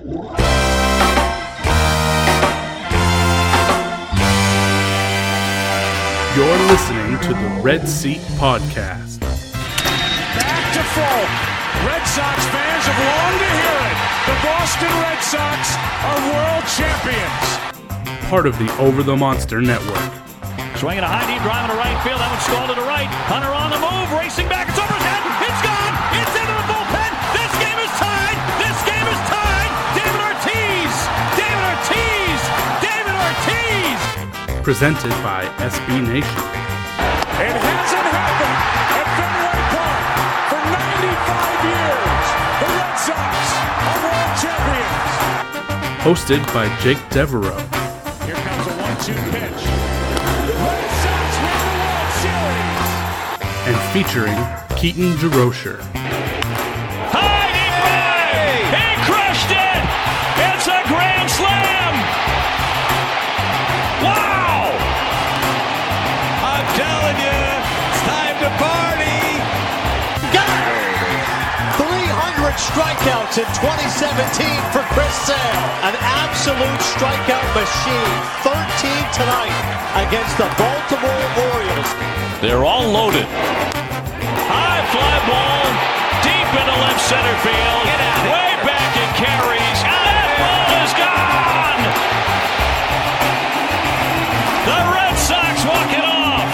You're listening to the Red Seat Podcast. Back to full. Red Sox fans have longed to hear it. The Boston Red Sox are world champions. Part of the Over the Monster Network. Swinging a high deep drive into right field. That one stalled to the right. Hunter on the move, racing back. It's Presented by SB Nation. It hasn't happened at Fenway Park for 95 years. The Red Sox are world champions. Hosted by Jake Devereaux. Here comes a one-two pitch. The Red Sox win the World Series. And featuring Keaton DeRocher. Strikeouts in 2017 for Chris Sale. An absolute strikeout machine. 13 tonight against the Baltimore Orioles. They're all loaded. High fly ball, deep into left center field. Way back it carries. And that ball is gone. The Red Sox walk it off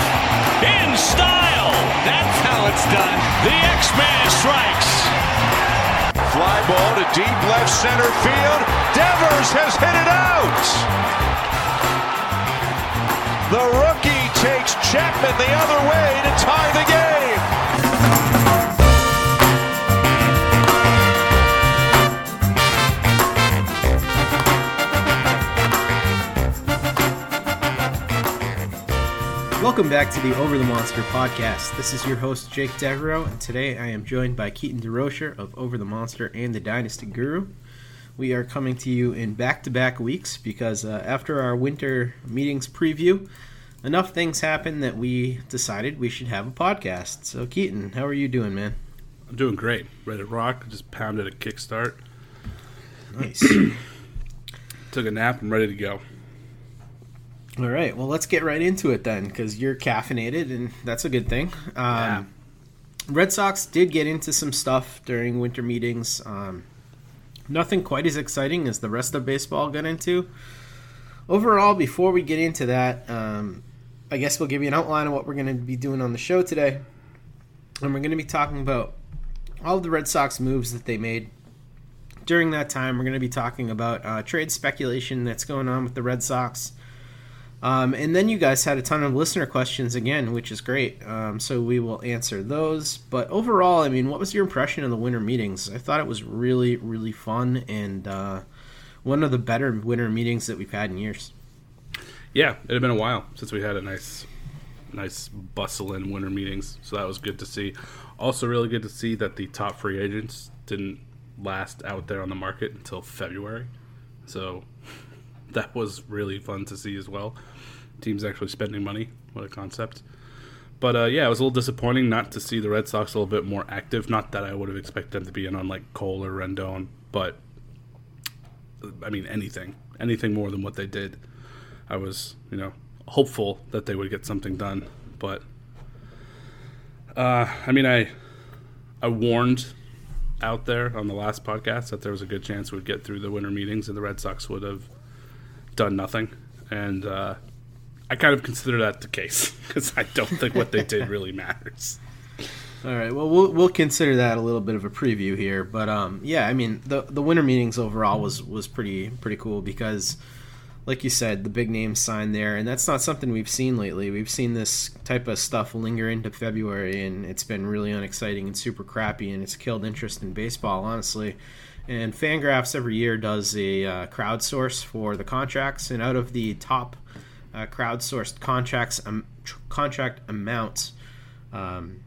in style. That's how it's done. The X-Man strikes. Fly ball to deep left center field. Devers has hit it out. The rookie takes Chapman the other way to tie the game. Welcome back to the Over the Monster podcast. This is your host, Jake Devereaux, and today I am joined by Keaton DeRocher of Over the Monster and the Dynasty Guru. We are coming to you in back to back weeks because uh, after our winter meetings preview, enough things happened that we decided we should have a podcast. So, Keaton, how are you doing, man? I'm doing great. Ready to rock. Just pounded a kickstart. Nice. Took a nap. I'm ready to go. All right, well, let's get right into it then because you're caffeinated, and that's a good thing. Um, Red Sox did get into some stuff during winter meetings. Um, nothing quite as exciting as the rest of baseball got into. Overall, before we get into that, um, I guess we'll give you an outline of what we're going to be doing on the show today. And we're going to be talking about all the Red Sox moves that they made during that time. We're going to be talking about uh, trade speculation that's going on with the Red Sox. Um, and then you guys had a ton of listener questions again, which is great. Um, so we will answer those. But overall, I mean, what was your impression of the winter meetings? I thought it was really, really fun and uh, one of the better winter meetings that we've had in years. Yeah, it had been a while since we had a nice, nice bustle in winter meetings. So that was good to see. Also, really good to see that the top free agents didn't last out there on the market until February. So that was really fun to see as well. Teams actually spending money. What a concept. But uh, yeah, it was a little disappointing not to see the Red Sox a little bit more active. Not that I would have expected them to be in on like Cole or Rendon, but I mean anything, anything more than what they did. I was, you know, hopeful that they would get something done, but uh, I mean, I I warned out there on the last podcast that there was a good chance we'd get through the winter meetings and the Red Sox would have done nothing, and uh, I kind of consider that the case because I don't think what they did really matters. All right. Well, we'll we'll consider that a little bit of a preview here, but um, yeah, I mean, the the winter meetings overall was was pretty pretty cool because, like you said, the big names signed there, and that's not something we've seen lately. We've seen this type of stuff linger into February, and it's been really unexciting and super crappy, and it's killed interest in baseball, honestly. And Fangraphs every year does a uh, crowdsource for the contracts, and out of the top uh, crowdsourced contracts um, tr- contract amounts. Um,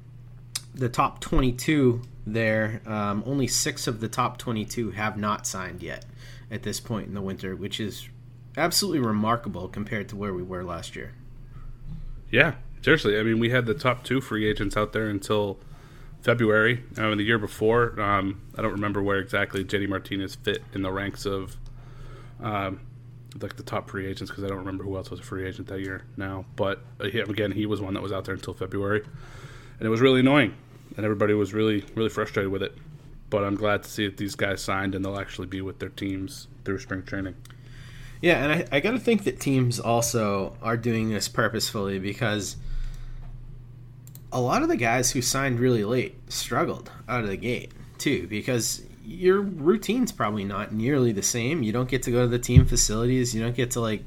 the top 22 there, um, only six of the top 22 have not signed yet at this point in the winter, which is absolutely remarkable compared to where we were last year. Yeah, seriously. I mean, we had the top two free agents out there until February. Uh, the year before, um, I don't remember where exactly JD Martinez fit in the ranks of um, like the top free agents because I don't remember who else was a free agent that year now. But uh, he, again, he was one that was out there until February, and it was really annoying, and everybody was really really frustrated with it. But I'm glad to see that these guys signed and they'll actually be with their teams through spring training. Yeah, and I, I got to think that teams also are doing this purposefully because a lot of the guys who signed really late struggled out of the gate too because your routine's probably not nearly the same. You don't get to go to the team facilities. You don't get to like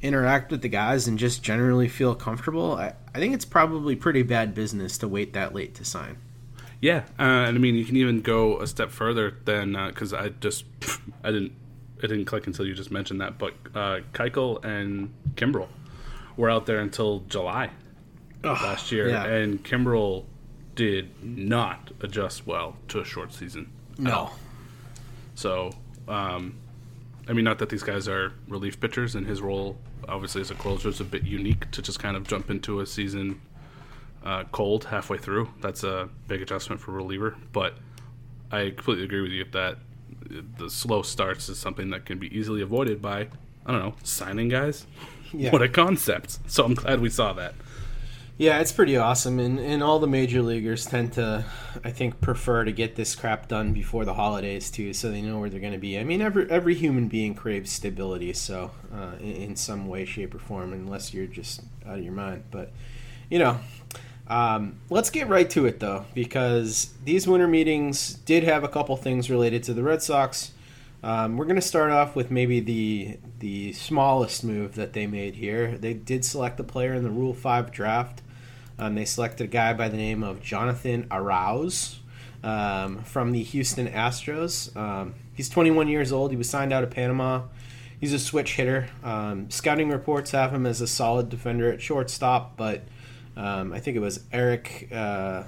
interact with the guys and just generally feel comfortable. I, I think it's probably pretty bad business to wait that late to sign. Yeah, uh, and I mean you can even go a step further than because uh, I just I didn't it didn't click until you just mentioned that, but uh, Keuchel and Kimbrel were out there until July Ugh, last year, yeah. and Kimbrel did not adjust well to a short season. No. So, um, I mean, not that these guys are relief pitchers, and his role, obviously, as a closer is a bit unique to just kind of jump into a season uh, cold halfway through. That's a big adjustment for a reliever. But I completely agree with you that the slow starts is something that can be easily avoided by, I don't know, signing guys. Yeah. What a concept. So I'm glad we saw that. Yeah, it's pretty awesome, and, and all the major leaguers tend to, I think, prefer to get this crap done before the holidays too, so they know where they're going to be. I mean, every every human being craves stability, so uh, in, in some way, shape, or form, unless you're just out of your mind. But you know, um, let's get right to it though, because these winter meetings did have a couple things related to the Red Sox. Um, we're going to start off with maybe the the smallest move that they made here. They did select a player in the Rule Five draft. Um, they selected a guy by the name of Jonathan Arauz um, from the Houston Astros. Um, he's 21 years old. He was signed out of Panama. He's a switch hitter. Um, scouting reports have him as a solid defender at shortstop, but um, I think it was Eric uh,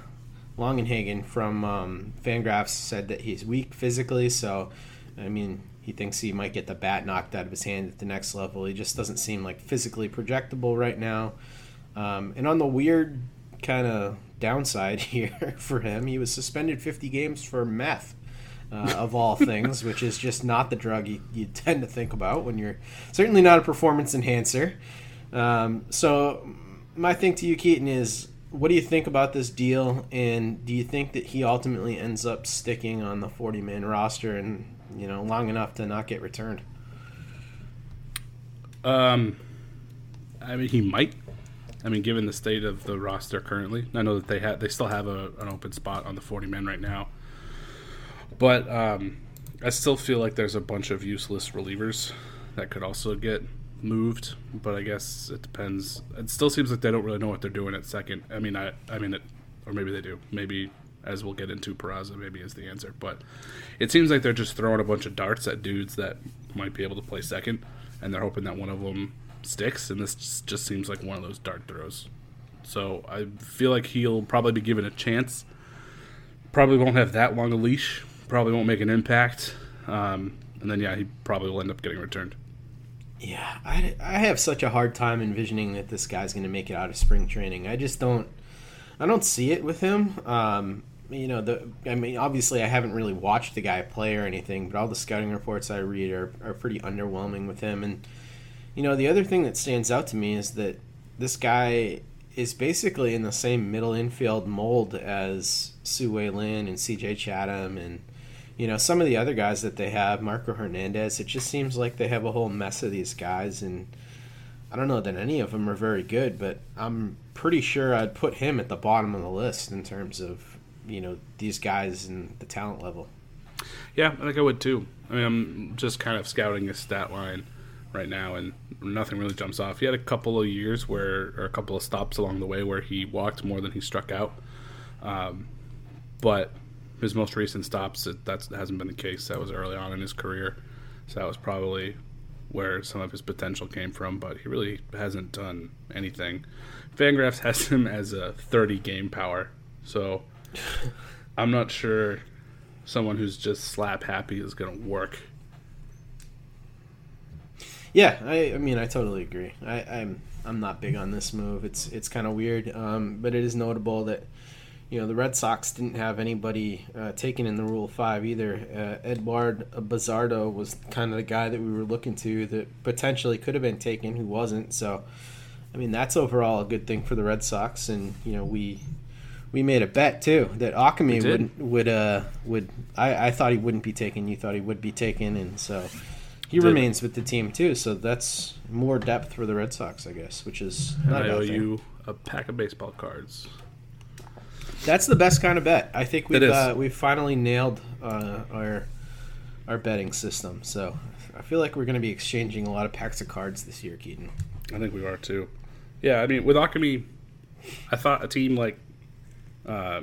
Longenhagen from um, Fangraphs said that he's weak physically. So, I mean, he thinks he might get the bat knocked out of his hand at the next level. He just doesn't seem like physically projectable right now. Um, and on the weird kind of downside here for him, he was suspended 50 games for meth. Uh, of all things, which is just not the drug you, you tend to think about when you're certainly not a performance enhancer. Um, so, my thing to you, Keaton, is what do you think about this deal, and do you think that he ultimately ends up sticking on the 40 man roster and you know long enough to not get returned? Um, I mean, he might. I mean, given the state of the roster currently, I know that they had they still have a, an open spot on the forty men right now, but um, I still feel like there's a bunch of useless relievers that could also get moved. But I guess it depends. It still seems like they don't really know what they're doing at second. I mean, I I mean it, or maybe they do. Maybe as we'll get into, Peraza maybe is the answer. But it seems like they're just throwing a bunch of darts at dudes that might be able to play second, and they're hoping that one of them sticks. And this just, seems like one of those dart throws. So I feel like he'll probably be given a chance. Probably won't have that long a leash. Probably won't make an impact. Um, and then yeah, he probably will end up getting returned. Yeah, I, I have such a hard time envisioning that this guy's going to make it out of spring training. I just don't, I don't see it with him. Um, you know, the I mean, obviously, I haven't really watched the guy play or anything, but all the scouting reports I read are, are pretty underwhelming with him. And you know, the other thing that stands out to me is that this guy is basically in the same middle infield mold as Tzu-Wei Lin and C.J. Chatham and you know some of the other guys that they have, Marco Hernandez. It just seems like they have a whole mess of these guys, and I don't know that any of them are very good, but I'm pretty sure I'd put him at the bottom of the list in terms of you know these guys and the talent level. Yeah, I think I would too. I mean, I'm just kind of scouting his stat line right now, and nothing really jumps off. He had a couple of years where, or a couple of stops along the way where he walked more than he struck out. Um, but his most recent stops, it, that hasn't been the case. That was early on in his career, so that was probably where some of his potential came from. But he really hasn't done anything. Fangraphs has him as a 30 game power, so I'm not sure someone who's just slap happy is going to work. Yeah, I, I mean, I totally agree. I, I'm I'm not big on this move. It's it's kind of weird, um, but it is notable that you know, the Red Sox didn't have anybody uh, taken in the Rule Five either. Uh, Edward Bazardo was kind of the guy that we were looking to that potentially could have been taken, who wasn't. So, I mean, that's overall a good thing for the Red Sox, and you know, we we made a bet too that Ockimey would would uh would I, I thought he wouldn't be taken. You thought he would be taken, and so he Did. remains with the team too. So that's more depth for the Red Sox, I guess, which is not I a owe thing. you a pack of baseball cards. That's the best kind of bet. I think we've uh, we've finally nailed uh, our our betting system. So I feel like we're going to be exchanging a lot of packs of cards this year, Keaton. I think we are too. Yeah, I mean, with Ockimey, I thought a team like uh,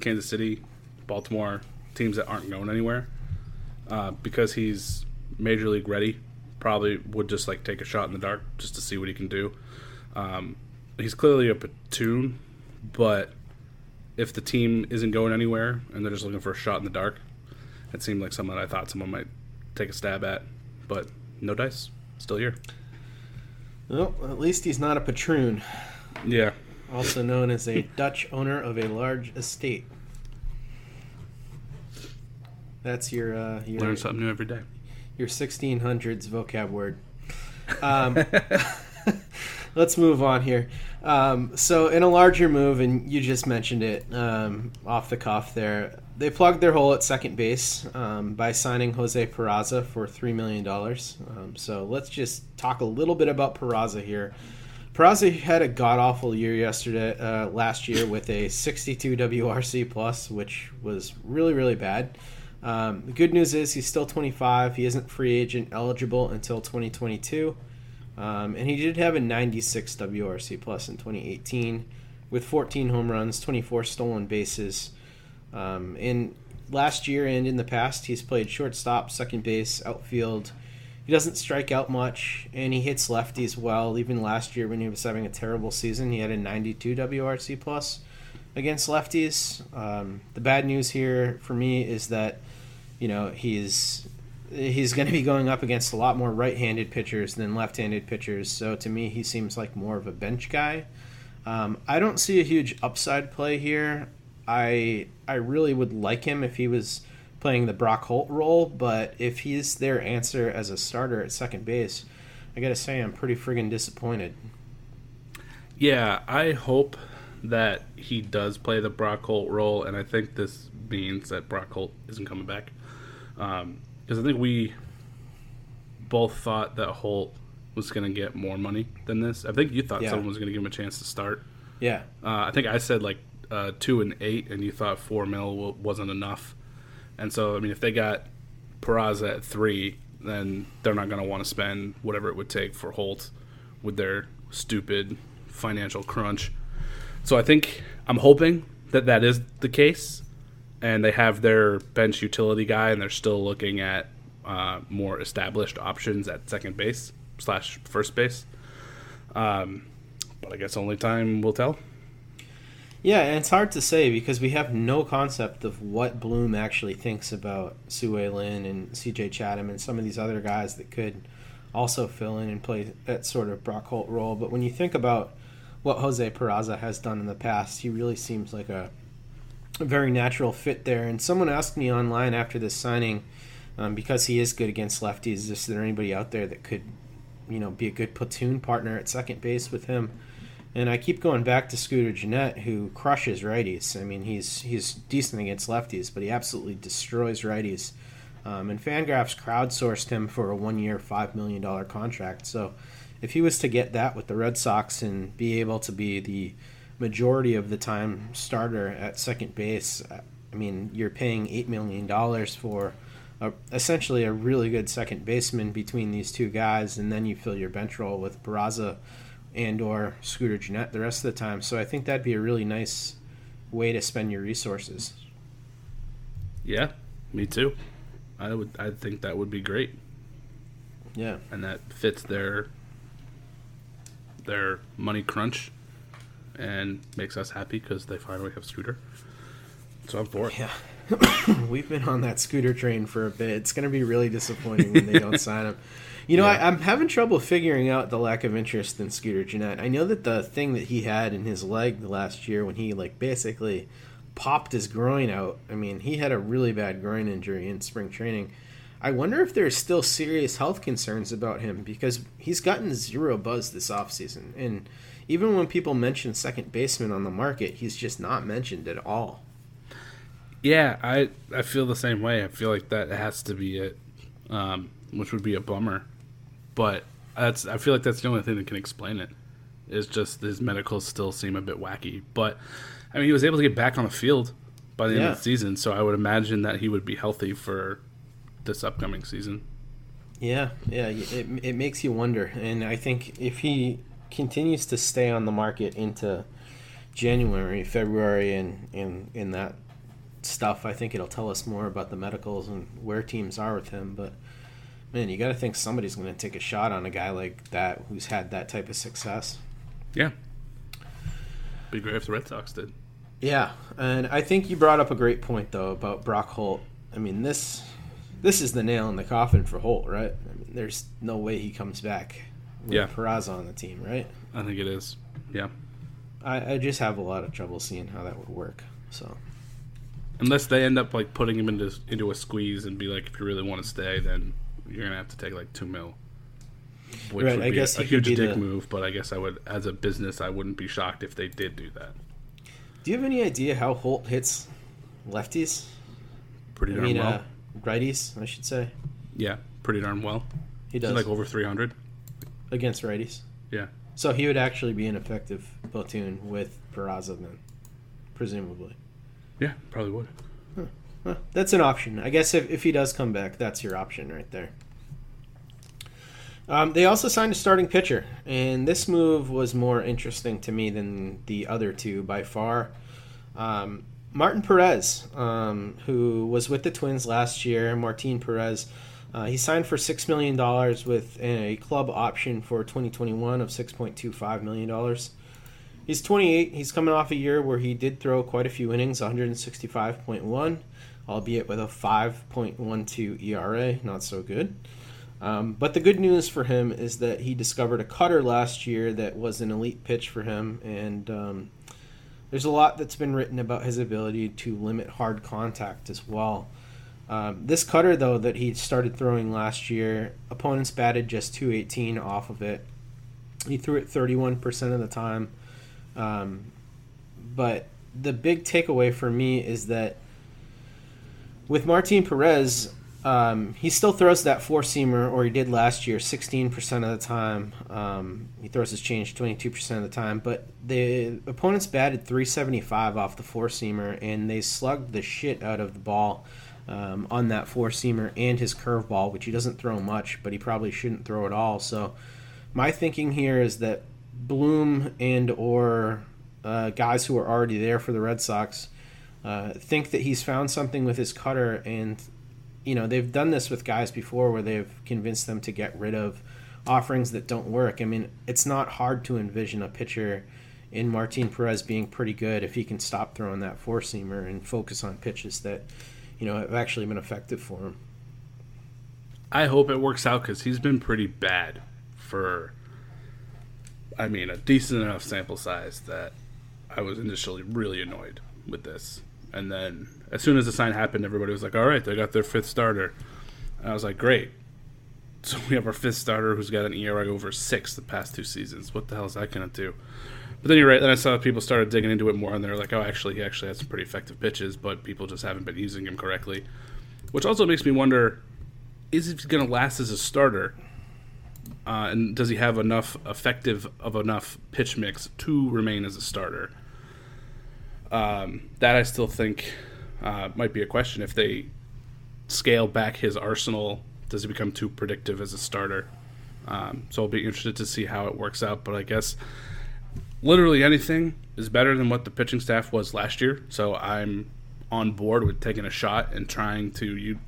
Kansas City, Baltimore, teams that aren't going anywhere, uh, because he's major league ready, probably would just like take a shot in the dark just to see what he can do. Um, he's clearly a platoon, but if the team isn't going anywhere and they're just looking for a shot in the dark, it seemed like someone I thought someone might take a stab at, but no dice, still here. Well, at least he's not a patroon, Yeah, also known as a Dutch owner of a large estate. That's your uh, your learn something new every day. Your 1600s vocab word. Um, let's move on here. Um, so, in a larger move, and you just mentioned it um, off the cuff there, they plugged their hole at second base um, by signing Jose Peraza for $3 million. Um, so, let's just talk a little bit about Peraza here. Peraza had a god awful year yesterday, uh, last year with a 62 WRC plus, which was really really bad. Um, the good news is he's still 25. He isn't free agent eligible until 2022, um, and he did have a 96 WRC plus in 2018 with 14 home runs, 24 stolen bases. Um, in last year and in the past, he's played shortstop, second base, outfield. He doesn't strike out much, and he hits lefties well. Even last year, when he was having a terrible season, he had a 92 WRC plus against lefties. Um, the bad news here for me is that you know he's he's going to be going up against a lot more right-handed pitchers than left-handed pitchers. So to me, he seems like more of a bench guy. Um, I don't see a huge upside play here. I I really would like him if he was playing the Brock Holt role, but if he's their answer as a starter at second base, I gotta say I'm pretty friggin' disappointed. Yeah, I hope that he does play the Brock Holt role, and I think this means that Brock Holt isn't coming back. Because I think we both thought that Holt was going to get more money than this. I think you thought Yeah. someone was going to give him a chance to start. Yeah, Uh, I think I said like uh, two and eight, and you thought four mil w- wasn't enough. And so, I mean, if they got Peraza at three, then they're not going to want to spend whatever it would take for Holt with their stupid financial crunch. So I think I'm hoping that that is the case, and they have their bench utility guy, and they're still looking at uh, more established options at second base slash first base. Um, but I guess only time will tell. Yeah, and it's hard to say because we have no concept of what Bloom actually thinks about Sue Lin and CJ Chatham and some of these other guys that could also fill in and play that sort of Brock Holt role. But when you think about what Jose Peraza has done in the past, he really seems like a, a very natural fit there. And someone asked me online after this signing, um, because he is good against lefties, is there anybody out there that could, you know, be a good platoon partner at second base with him? And I keep going back to Scooter Gennett, who crushes righties. I mean, he's he's decent against lefties, but he absolutely destroys righties. Um, and Fangraphs crowdsourced him for a one-year, five million dollar contract. So, if he was to get that with the Red Sox and be able to be the majority of the time starter at second base, I mean, you're paying eight million dollars for a, essentially a really good second baseman between these two guys, and then you fill your bench role with Peraza and or Scooter Gennett the rest of the time. So I think that'd be a really nice way to spend your resources. Yeah, me too. I would. I think that would be great, Yeah. and that fits their their money crunch, and makes us happy because they finally have Scooter. So I'm for it. Yeah. We've been on that scooter train for a bit. It's going to be really disappointing when they don't sign him. You know, Yeah. I, I'm having trouble figuring out the lack of interest in Scooter Gennett. I know that the thing that he had in his leg the last year when he, like, basically popped his groin out. I mean, he had a really bad groin injury in spring training. I wonder if there's still serious health concerns about him because he's gotten zero buzz this offseason. And even when people mention second baseman on the market, he's just not mentioned at all. Yeah, I I feel the same way. I feel like that has to be it, um, which would be a bummer. But that's I feel like that's the only thing that can explain it. Is just his medicals still seem a bit wacky. But I mean, he was able to get back on the field by the end of the season, so I would imagine that he would be healthy for this upcoming season. Yeah, yeah, it, it makes you wonder. And I think if he continues to stay on the market into January, February, and and in that stuff, I think it'll tell us more about the medicals and where teams are with him. But man, you got to think somebody's going to take a shot on a guy like that who's had that type of success. Yeah, be great if the Red Sox did. Yeah, and I think you brought up a great point though about Brock Holt. I mean this this is the nail in the coffin for Holt, right? I mean, there's no way he comes back with Yeah. Peraza on the team, right? I think it is. Yeah, I, I just have a lot of trouble seeing how that would work. So unless they end up like putting him into into a squeeze and be like, if you really want to stay, then you're gonna have to take like two mil. Which Right, would I be guess a, a huge dick the- move, but I guess I would, as a business, I wouldn't be shocked if they did do that. do you have any idea how Holt hits lefties? Pretty I darn mean, well. uh, righties, I should say. yeah, pretty darn well. He He's does like over 300. against righties. Yeah, So he would actually be an effective platoon with Peraza then, presumably. yeah, probably would. Huh, that's an option. I guess if, if he does come back, that's your option right there. Um, they also signed a starting pitcher, and this move was more interesting to me than the other two by far. Um, Martin Perez, um, who was with the Twins last year, Martin Perez, uh, he signed for $6 million with a club option for 2021 of $6.25 million. He's 28. He's coming off a year where he did throw quite a few innings, 165.1, albeit with a 5.12 ERA. Not so good. Um, but the good news for him is that he discovered a cutter last year that was an elite pitch for him, and um, there's a lot that's been written about his ability to limit hard contact as well. Um, this cutter, though, that he started throwing last year, opponents batted just 218 off of it. He threw it 31% of the time. Um, but the big takeaway for me is that with Martin Perez, um, he still throws that four seamer, or he did last year, 16% of the time. Um, he throws his change 22% of the time. But the opponents batted 375 off the four seamer, and they slugged the shit out of the ball um, on that four seamer and his curveball, which he doesn't throw much, but he probably shouldn't throw at all. So my thinking here is that Bloom and or uh, guys who are already there for the Red Sox uh, think that he's found something with his cutter, and you know they've done this with guys before where they've convinced them to get rid of offerings that don't work. I mean, it's not hard to envision a pitcher in Martin Perez being pretty good if he can stop throwing that four seamer and focus on pitches that you know have actually been effective for him. I hope it works out because he's been pretty bad for, I mean, a decent enough sample size that I was initially really annoyed with this. And then as soon as the sign happened, everybody was like, all right, they got their fifth starter. And I was like, great. So we have our fifth starter who's got an ERA over six the past two seasons. What the hell is that going to do? But then you're right. Then I saw people started digging into it more, and they're like, "Oh, actually, he actually had some pretty effective pitches, but people just haven't been using him correctly." Which also makes me wonder: Is he going to last as a starter? Uh, and does he have enough effective of enough pitch mix to remain as a starter? Um, that I still think uh, might be a question. If they scale back his arsenal, does he become too predictive as a starter? Um, so I'll be interested to see how it works out. But I guess literally anything is better than what the pitching staff was last year. So I'm on board with taking a shot and trying to you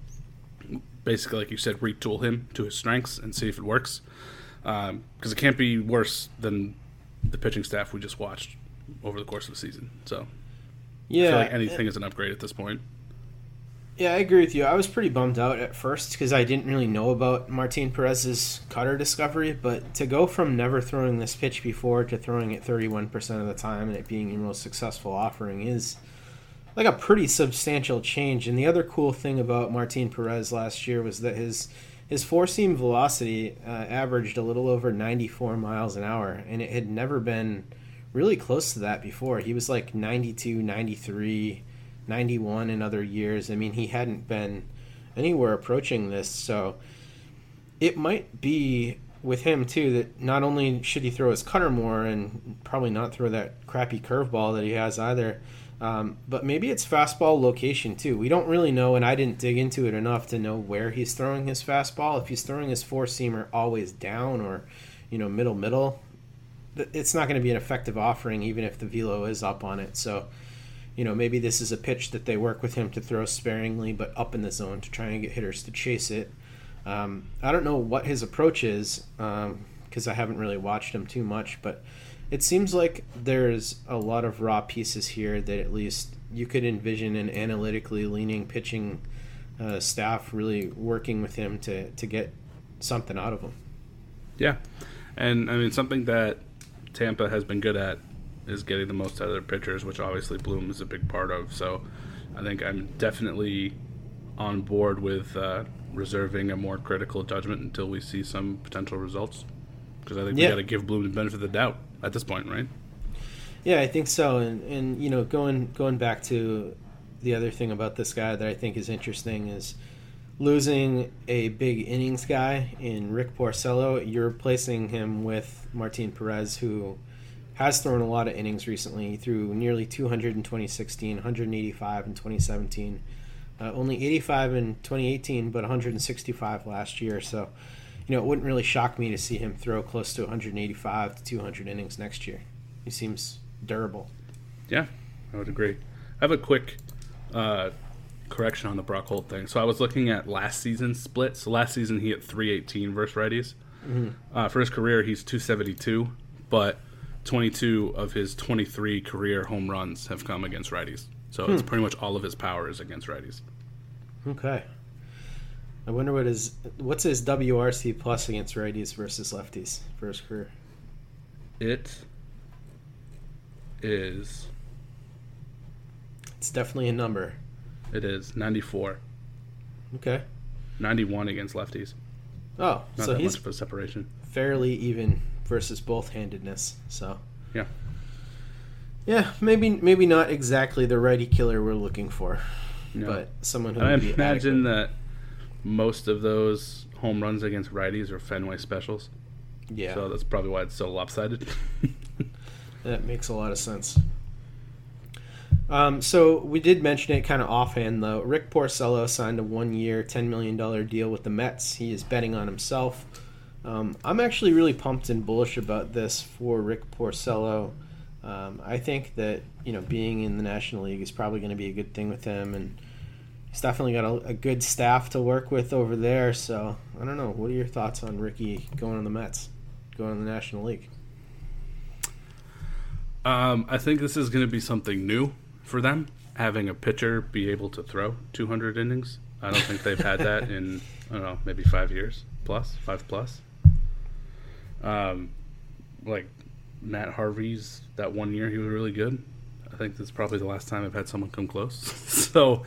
basically, like you said, retool him to his strengths and see if it works. Because it can't be worse than the pitching staff we just watched over the course of the season. So Yeah, I feel like anything is an upgrade at this point. Yeah, I agree with you. I was pretty bummed out at first because I didn't really know about Martin Perez's cutter discovery, but to go from never throwing this pitch before to throwing it 31% of the time and it being your most successful offering is like a pretty substantial change. And the other cool thing about Martin Perez last year was that his his four seam velocity uh, averaged a little over 94 miles an hour, and it had never been really close to that before. He was like 92, 93, 91 in other years. I mean, he hadn't been anywhere approaching this, so it might be with him too that not only should he throw his cutter more and probably not throw that crappy curveball that he has either um, but maybe it's fastball location too. We don't really know, and I didn't dig into it enough to know where he's throwing his fastball. If he's throwing his four seamer always down or, you know, middle middle, it's not going to be an effective offering even if the velo is up on it. So, you know, maybe this is a pitch that they work with him to throw sparingly, but up in the zone to try and get hitters to chase it. Um, I don't know what his approach is because um, I haven't really watched him too much, but it seems like there's a lot of raw pieces here that at least you could envision an analytically leaning pitching uh, staff really working with him to, to get something out of him. Yeah. And I mean, something that Tampa has been good at is getting the most out of their pitchers, which obviously Bloom is a big part of. So I think I'm definitely on board with uh, reserving a more critical judgment until we see some potential results. Because I think yeah. we got to give Bloom the benefit of the doubt at this point, right? Yeah, I think so. And and you know, going going back to the other thing about this guy that I think is interesting is losing a big innings guy in Rick Porcello. You're replacing him with Martin Perez, who has thrown a lot of innings recently. He threw nearly 200 in 2016, 185 in 2017, uh, only 85 in 2018, but 165 last year. So you know, it wouldn't really shock me to see him throw close to 185 to 200 innings next year. He seems durable. Yeah, I would agree. I have a quick uh, correction on the Brock Holt thing. So I was looking at last season's split. So last season he hit 318 versus righties. Mm-hmm. Uh, for his career, he's 272, but 22 of his 23 career home runs have come against righties. So hmm. it's pretty much all of his power is against righties. Okay. I wonder what his what's his WRC plus against righties versus lefties for his career. It is. It's definitely a number. It is ninety four. Okay. Ninety one against lefties. Oh, Not so that he's much of a separation. Fairly even versus both handedness. So. Yeah. Yeah, maybe maybe not exactly the righty killer we're looking for, no. but someone who. I imagine adequate. that most of those home runs against righties are Fenway specials. Yeah. So that's probably why it's so lopsided. that makes a lot of sense. Um, so we did mention it kind of offhand, though. Rick Porcello signed a one-year, ten million dollar deal with the Mets. He is betting on himself. Um, I'm actually really pumped and bullish about this for Rick Porcello. Um, I think that you know being in the National League is probably going to be a good thing with him, and he's definitely got a, a, good staff to work with over there. So I don't know. What are your thoughts on Ricky going on the Mets, going on the National League? Um, I think this is going to be something new for them, having a pitcher be able to throw 200 innings. I don't think they've had that in I don't know maybe five years plus, five plus. Um, like Matt Harvey's that one year he was really good. I think that's probably the last time I've had someone come close. so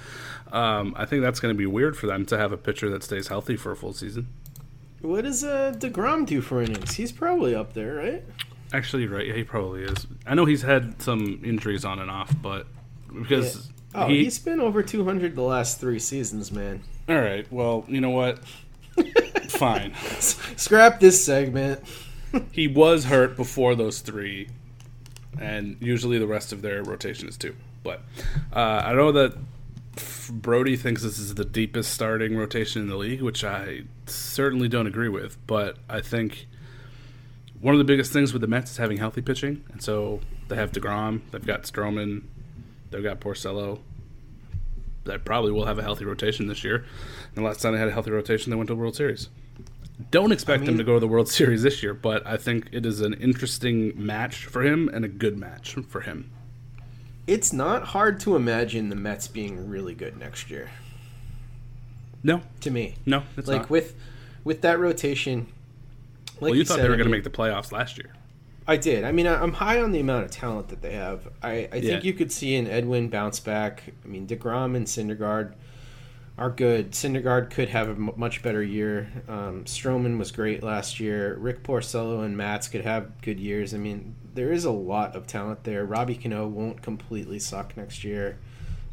um, I think that's going to be weird for them to have a pitcher that stays healthy for a full season. What does uh, Degrom do for innings? He's probably up there, right? Actually, right? Yeah, he probably is. I know he's had some injuries on and off, but because yeah. oh, he, has been over 200 the last three seasons, man. All right. Well, you know what? Fine. Scrap this segment. he was hurt before those three, and usually the rest of their rotation is two. But uh, I know that Brody thinks this is the deepest starting rotation in the league, which I certainly don't agree with. But I think one of the biggest things with the Mets is having healthy pitching, and so they have Degrom, they've got Stroman, they've got Porcello. They probably will have a healthy rotation this year. And last time they had a healthy rotation, they went to the World Series. Don't expect I mean, them to go to the World Series this year, but I think it is an interesting match for him and a good match for him. It's not hard to imagine the Mets being really good next year. No, to me, no. like not. with with that rotation. Like well, you, you thought said, they were going to make the playoffs last year. I did. I mean, I- I'm high on the amount of talent that they have. I, I Yeah. think you could see an Edwin bounce back. I mean, Degrom and Syndergaard are good. Syndergaard could have a m- much better year. Um, Stroman was great last year. Rick Porcello and Matz could have good years. I mean, there is a lot of talent there. Robbie Cano won't completely suck next year.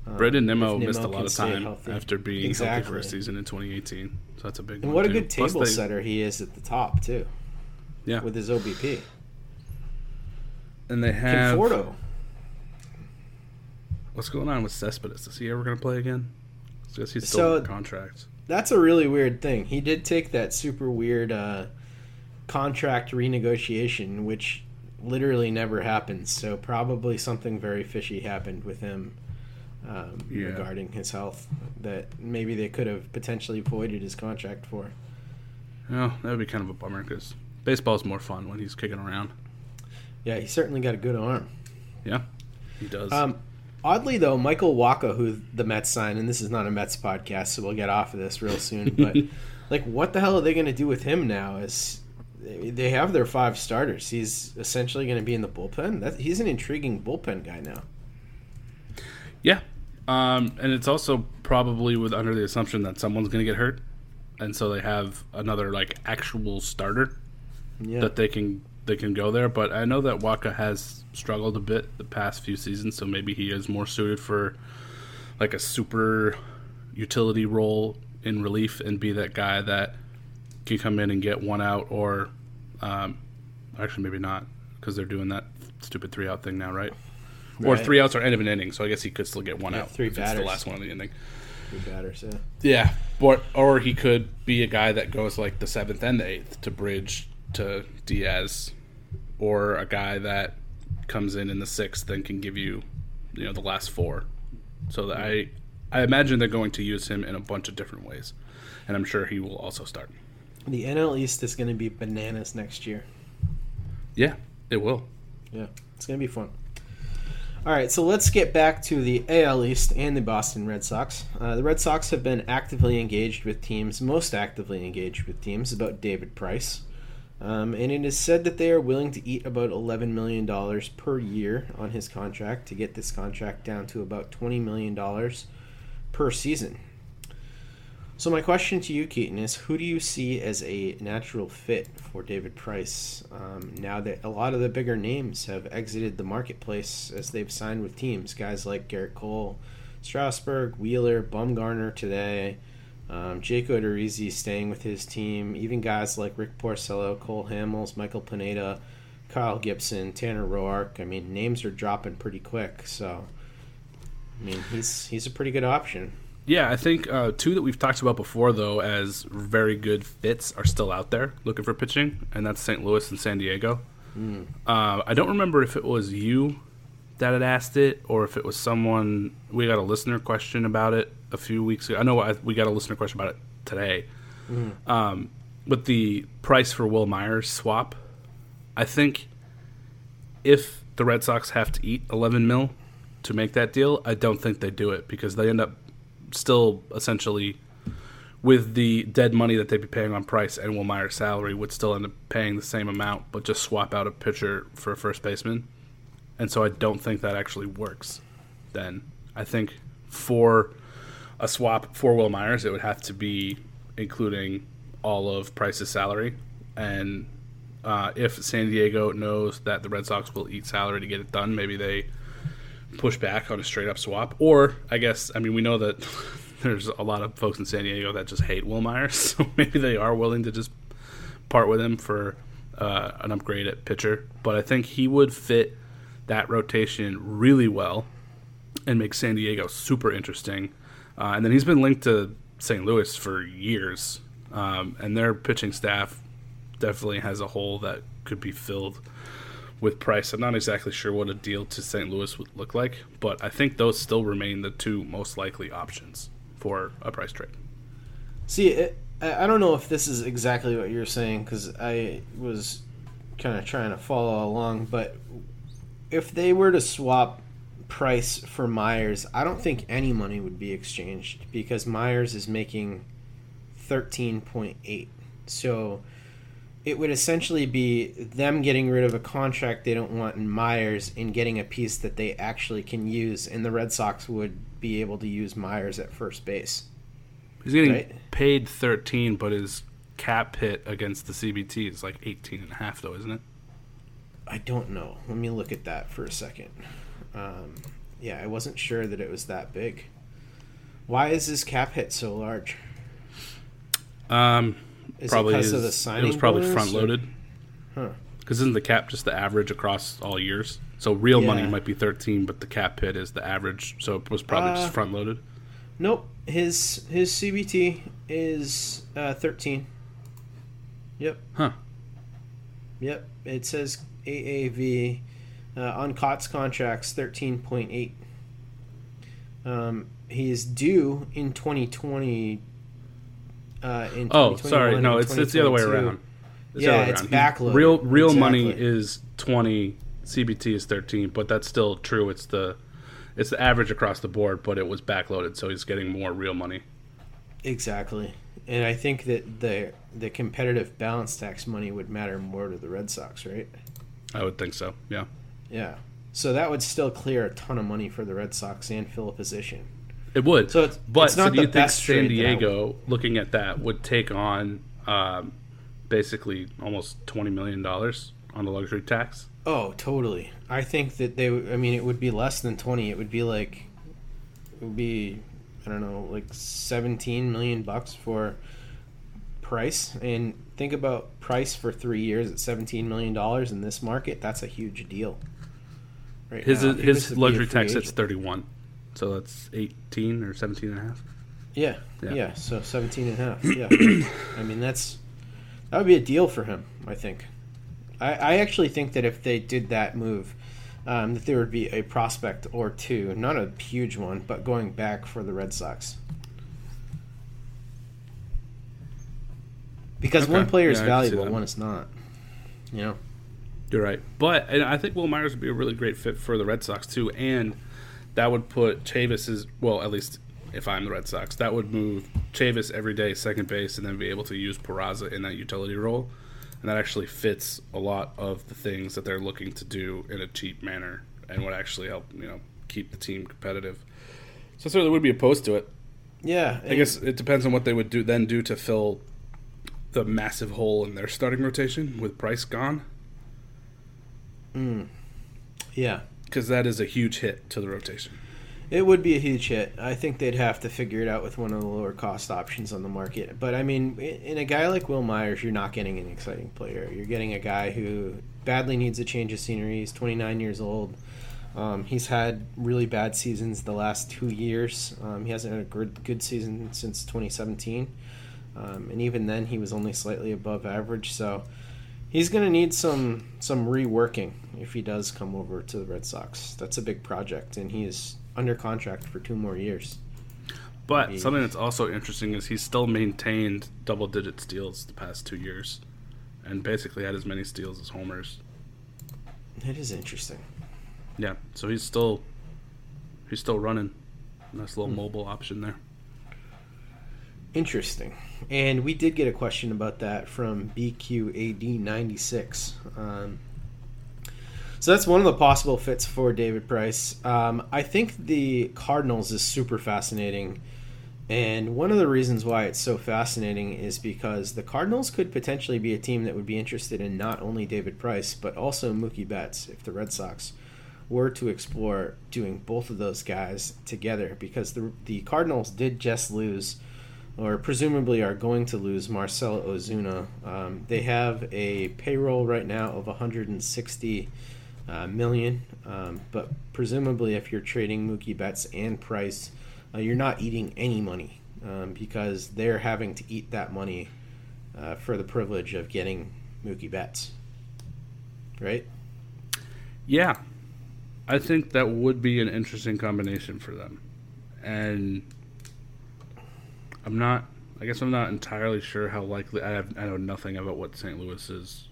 Um, Brandon Nimmo if missed a lot of time healthy. after being healthy for a season in 2018. So that's a big And what a too. good table they- setter he is at the top too, Yeah, with his OBP. And they have Conforto. what's going on with Cespedes? Is he ever going to play again? I guess he's still So- under contract. That's a really weird thing. He did take that super weird uh, contract renegotiation, which literally never happens. So probably something very fishy happened with him um, Yeah. regarding his health that maybe they could have potentially voided his contract for. Oh, that would be kind of a bummer because baseball's more fun when he's kicking around. Yeah, he certainly got a good arm. Yeah, he does. Um, oddly, though, Michael Wacha, who the Mets signed, and this is not a Mets podcast, so we'll get off of this real soon. But like, what the hell are they going to do with him now? Is they have their five starters, he's essentially going to be in the bullpen. That he's an intriguing bullpen guy now. Yeah, um, and it's also probably with under the assumption that someone's going to get hurt, and so they have another like actual starter Yeah, that they can they can go there. But I know that Wacha has struggled a bit the past few seasons, so maybe he is more suited for like a super utility role in relief and be that guy that can come in and get one out, or um, actually maybe not because they're doing that stupid three out thing now, right? Or three outs are end of an inning, so I guess he could still get one Yeah, out. three if it's the batters. last one of the inning. Three batters. Yeah. Yeah, or or he could be a guy that goes like the seventh and the eighth to bridge to Diaz, or a guy that comes in in the sixth and can give you, you know, the last four. So that I, I imagine they're going to use him in a bunch of different ways, and I'm sure he will also start. The NL East is going to be bananas next year. Yeah, it will. Yeah, it's going to be fun. All right, so let's get back to the AL East and the Boston Red Sox. Uh, the Red Sox have been actively engaged with teams, most actively engaged with teams, about David Price. Um, and it is said that they are willing to eat about $11 million per year on his contract to get this contract down to about $20 million per season. So my question to you, Keaton, is who do you see as a natural fit for David Price um, now that a lot of the bigger names have exited the marketplace as they've signed with teams? Guys like Gerrit Cole, Strasburg, Wheeler, Bumgarner today, um, Jake Odorizzi staying with his team, even guys like Rick Porcello, Cole Hamels, Michael Pineda, Kyle Gibson, Tanner Roark. I mean, names are dropping pretty quick, so I mean, he's he's a pretty good option. Yeah, I think uh, two that we've talked about before, though, as very good fits, are still out there looking for pitching, and that's St. Louis and San Diego. Uh, I don't remember if it was you that had asked it or if it was someone. We got a listener question about it a few weeks ago. I know I, we got a listener question about it today. Um, with the price for Wil Myers swap, I think if the Red Sox have to eat 11 mil to make that deal, I don't think they do it because they end up still essentially with the dead money that they'd be paying on Price and Wil Myers' salary would still end up paying the same amount, but just swap out a pitcher for a first baseman. And so I don't think that actually works. Then I think for a swap for Wil Myers, it would have to be including all of Price's salary. And uh, if San Diego knows that the Red Sox will eat salary to get it done, maybe they push back on a straight up swap. Or I guess I mean we know that there's a lot of folks in San Diego that just hate Wil Myers, so maybe they are willing to just part with him for uh, an upgrade at pitcher. But I think he would fit that rotation really well and make San Diego super interesting. Uh, and then he's been linked to St. Louis for years, um, and their pitching staff definitely has a hole that could be filled with Price. I'm not exactly sure what a deal to St. Louis would look like, but I think those still remain the two most likely options for a price trade. See, it, I I don't know if this is exactly what you're saying because I was kind of trying to follow along, but if they were to swap Price for Myers, I don't think any money would be exchanged because Myers is making 13.8. So it would essentially be them getting rid of a contract they don't want in Myers and getting a piece that they actually can use, and the Red Sox would be able to use Myers at first base. He's getting Right. paid 13, but his cap hit against the CBT is like 18 and a half, though, isn't it? I don't know. Let me look at that for a second. Um, yeah, I wasn't sure that it was that big. Why is his cap hit so large? Um, Is probably it because of the signing? It was probably front loaded. Huh. Because isn't the cap just the average across all years? So real money might be 13, but the cap hit is the average. So it was probably Uh, just front loaded. Nope. His his CBT is uh, thirteen. Yep. Huh. Yep. It says AAV uh, on Cot's contracts thirteen point eight. Um, he is due in twenty twenty. Uh, in Oh, sorry. No, it's it's the other way around. the Yeah, it's around. backloaded. Real real money is 20. CBT is 13, but that's still true. It's the it's the average across the board, but it was backloaded, so he's getting more real money. Exactly, and I think that the the competitive balance tax money would matter more to the Red Sox, right? I would think so. Yeah. Yeah. So that would still clear a ton of money for the Red Sox and fill a position. It would. So it's- but it's not so do you think San trade that I- Diego, looking at that, would take on um, basically almost twenty million dollars on the luxury tax? Oh, totally. I think that they. would- I mean, it would be less than twenty. It would be like, it would be, I don't know, like seventeen million bucks for price. And think about price for three years at seventeen million dollars in this market. That's a huge deal. Right His now, was his to be a luxury tax hits agent- thirty one, so that's eighteen or 17 and a half. Yeah, Yeah. yeah, So 17 and a half. Yeah. I mean, that's that would be a deal for him. I think. I, I actually think that if they did that move, um, that there would be a prospect or two, not a huge one, but going back for the Red Sox. Because Okay. one player is Yeah, valuable, one is not. You know. You're right, but and I think Wil Myers would be a really great fit for the Red Sox too, and that would put Chavis well, at least if I'm the Red Sox, that would move Chavis every day second base, and then be able to use Peraza in that utility role, and that actually fits a lot of the things that they're looking to do in a cheap manner, and would actually help you know keep the team competitive. So I certainly would be opposed to it. Yeah. I guess it depends on what they would do then do to fill the massive hole in their starting rotation with Price gone. Yeah. because that is a huge hit to the rotation. It would be a huge hit. I think they'd have to figure it out with one of the lower cost options on the market. But I mean, in a guy like Wil Myers, you're not getting an exciting player. You're getting a guy who badly needs a change of scenery. He's 29 years old. Um, he's had really bad seasons the last two years. Um, he hasn't had a good, good season since 2017. Um, and even then, he was only slightly above average. So he's going to need some some reworking if he does come over to the Red Sox. That's a big project, and he is under contract for two more years. But Yeah. something that's also interesting is he's still maintained double digit steals the past two years, and basically had as many steals as homers. That is interesting. Yeah, so he's still he's still running. Nice little mobile option there. Interesting. And we did get a question about that from BQAD96. Um, so that's one of the possible fits for David Price. Um, I think the Cardinals is super fascinating. And one of the reasons why it's so fascinating is because the Cardinals could potentially be a team that would be interested in not only David Price, but also Mookie Betts if the Red Sox were to explore doing both of those guys together. Because the, the Cardinals did just lose or presumably are going to lose Marcell Ozuna. Um, they have a payroll right now of 160 uh, million, um, but presumably if you're trading Mookie Betts and Price, uh, you're not eating any money um, because they're having to eat that money uh, for the privilege of getting Mookie Betts. Right? Yeah, I think that would be an interesting combination for them, and I'm not. I guess I'm not entirely sure how likely. I have. I know nothing about what St. Louis's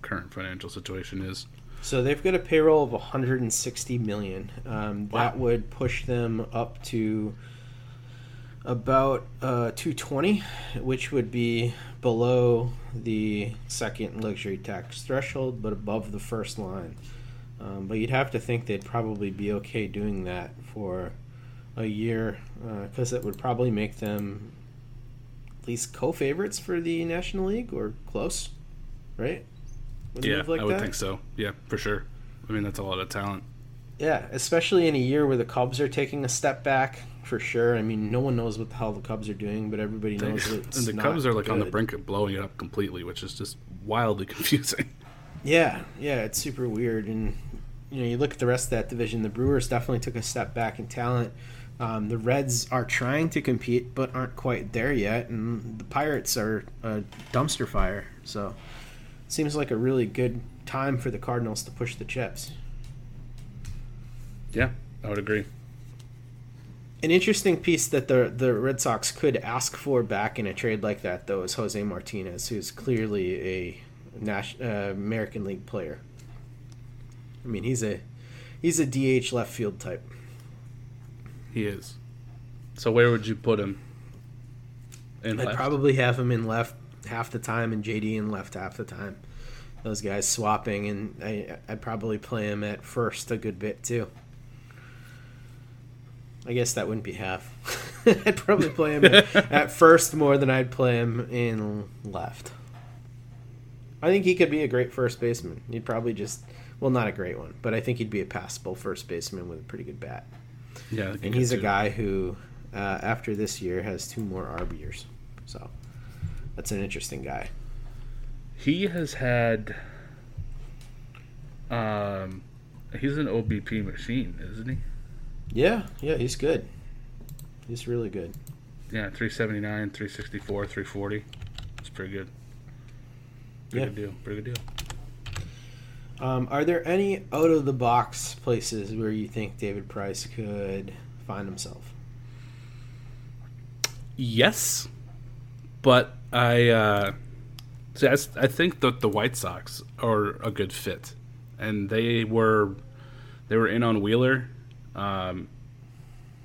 current financial situation is. So they've got a payroll of 160 million. Um, Wow. That would push them up to about uh, 220, which would be below the second luxury tax threshold, but above the first line. Um, but you'd have to think they'd probably be okay doing that for a year, because uh, it would probably make them at least co-favorites for the National League or close, right? Yeah, like I would that? think so. Yeah, for sure. I mean, that's a lot of talent. Yeah, especially in a year where the Cubs are taking a step back for sure. I mean, no one knows what the hell the Cubs are doing, but everybody knows they, it's And the Cubs are like good. on the brink of blowing it up completely, which is just wildly confusing. Yeah, yeah, it's super weird. And you know, you look at the rest of that division. The Brewers definitely took a step back in talent. Um, the Reds are trying to compete, but aren't quite there yet. And the Pirates are a dumpster fire. So, it seems like a really good time for the Cardinals to push the chips. Yeah, I would agree. An interesting piece that the the Red Sox could ask for back in a trade like that, though, is Jose Martinez, who's clearly a Nash, uh, American League player. I mean, he's a he's a DH left field type. He is. So where would you put him? In I'd left? probably have him in left half the time and JD in left half the time. Those guys swapping, and I, I'd probably play him at first a good bit too. I guess that wouldn't be half. I'd probably play him at, at first more than I'd play him in left. I think he could be a great first baseman. He'd probably just, well, not a great one, but I think he'd be a passable first baseman with a pretty good bat. Yeah, and he's a guy who, uh, after this year, has two more RB years. So that's an interesting guy. He has had. Um, he's an OBP machine, isn't he? Yeah, yeah, he's good. He's really good. Yeah, 379, 364, 340. It's pretty good. Pretty yeah. good deal. Pretty good deal. Um, are there any out of the box places where you think David Price could find himself? Yes, but I uh, see. I, I think that the White Sox are a good fit, and they were they were in on Wheeler um,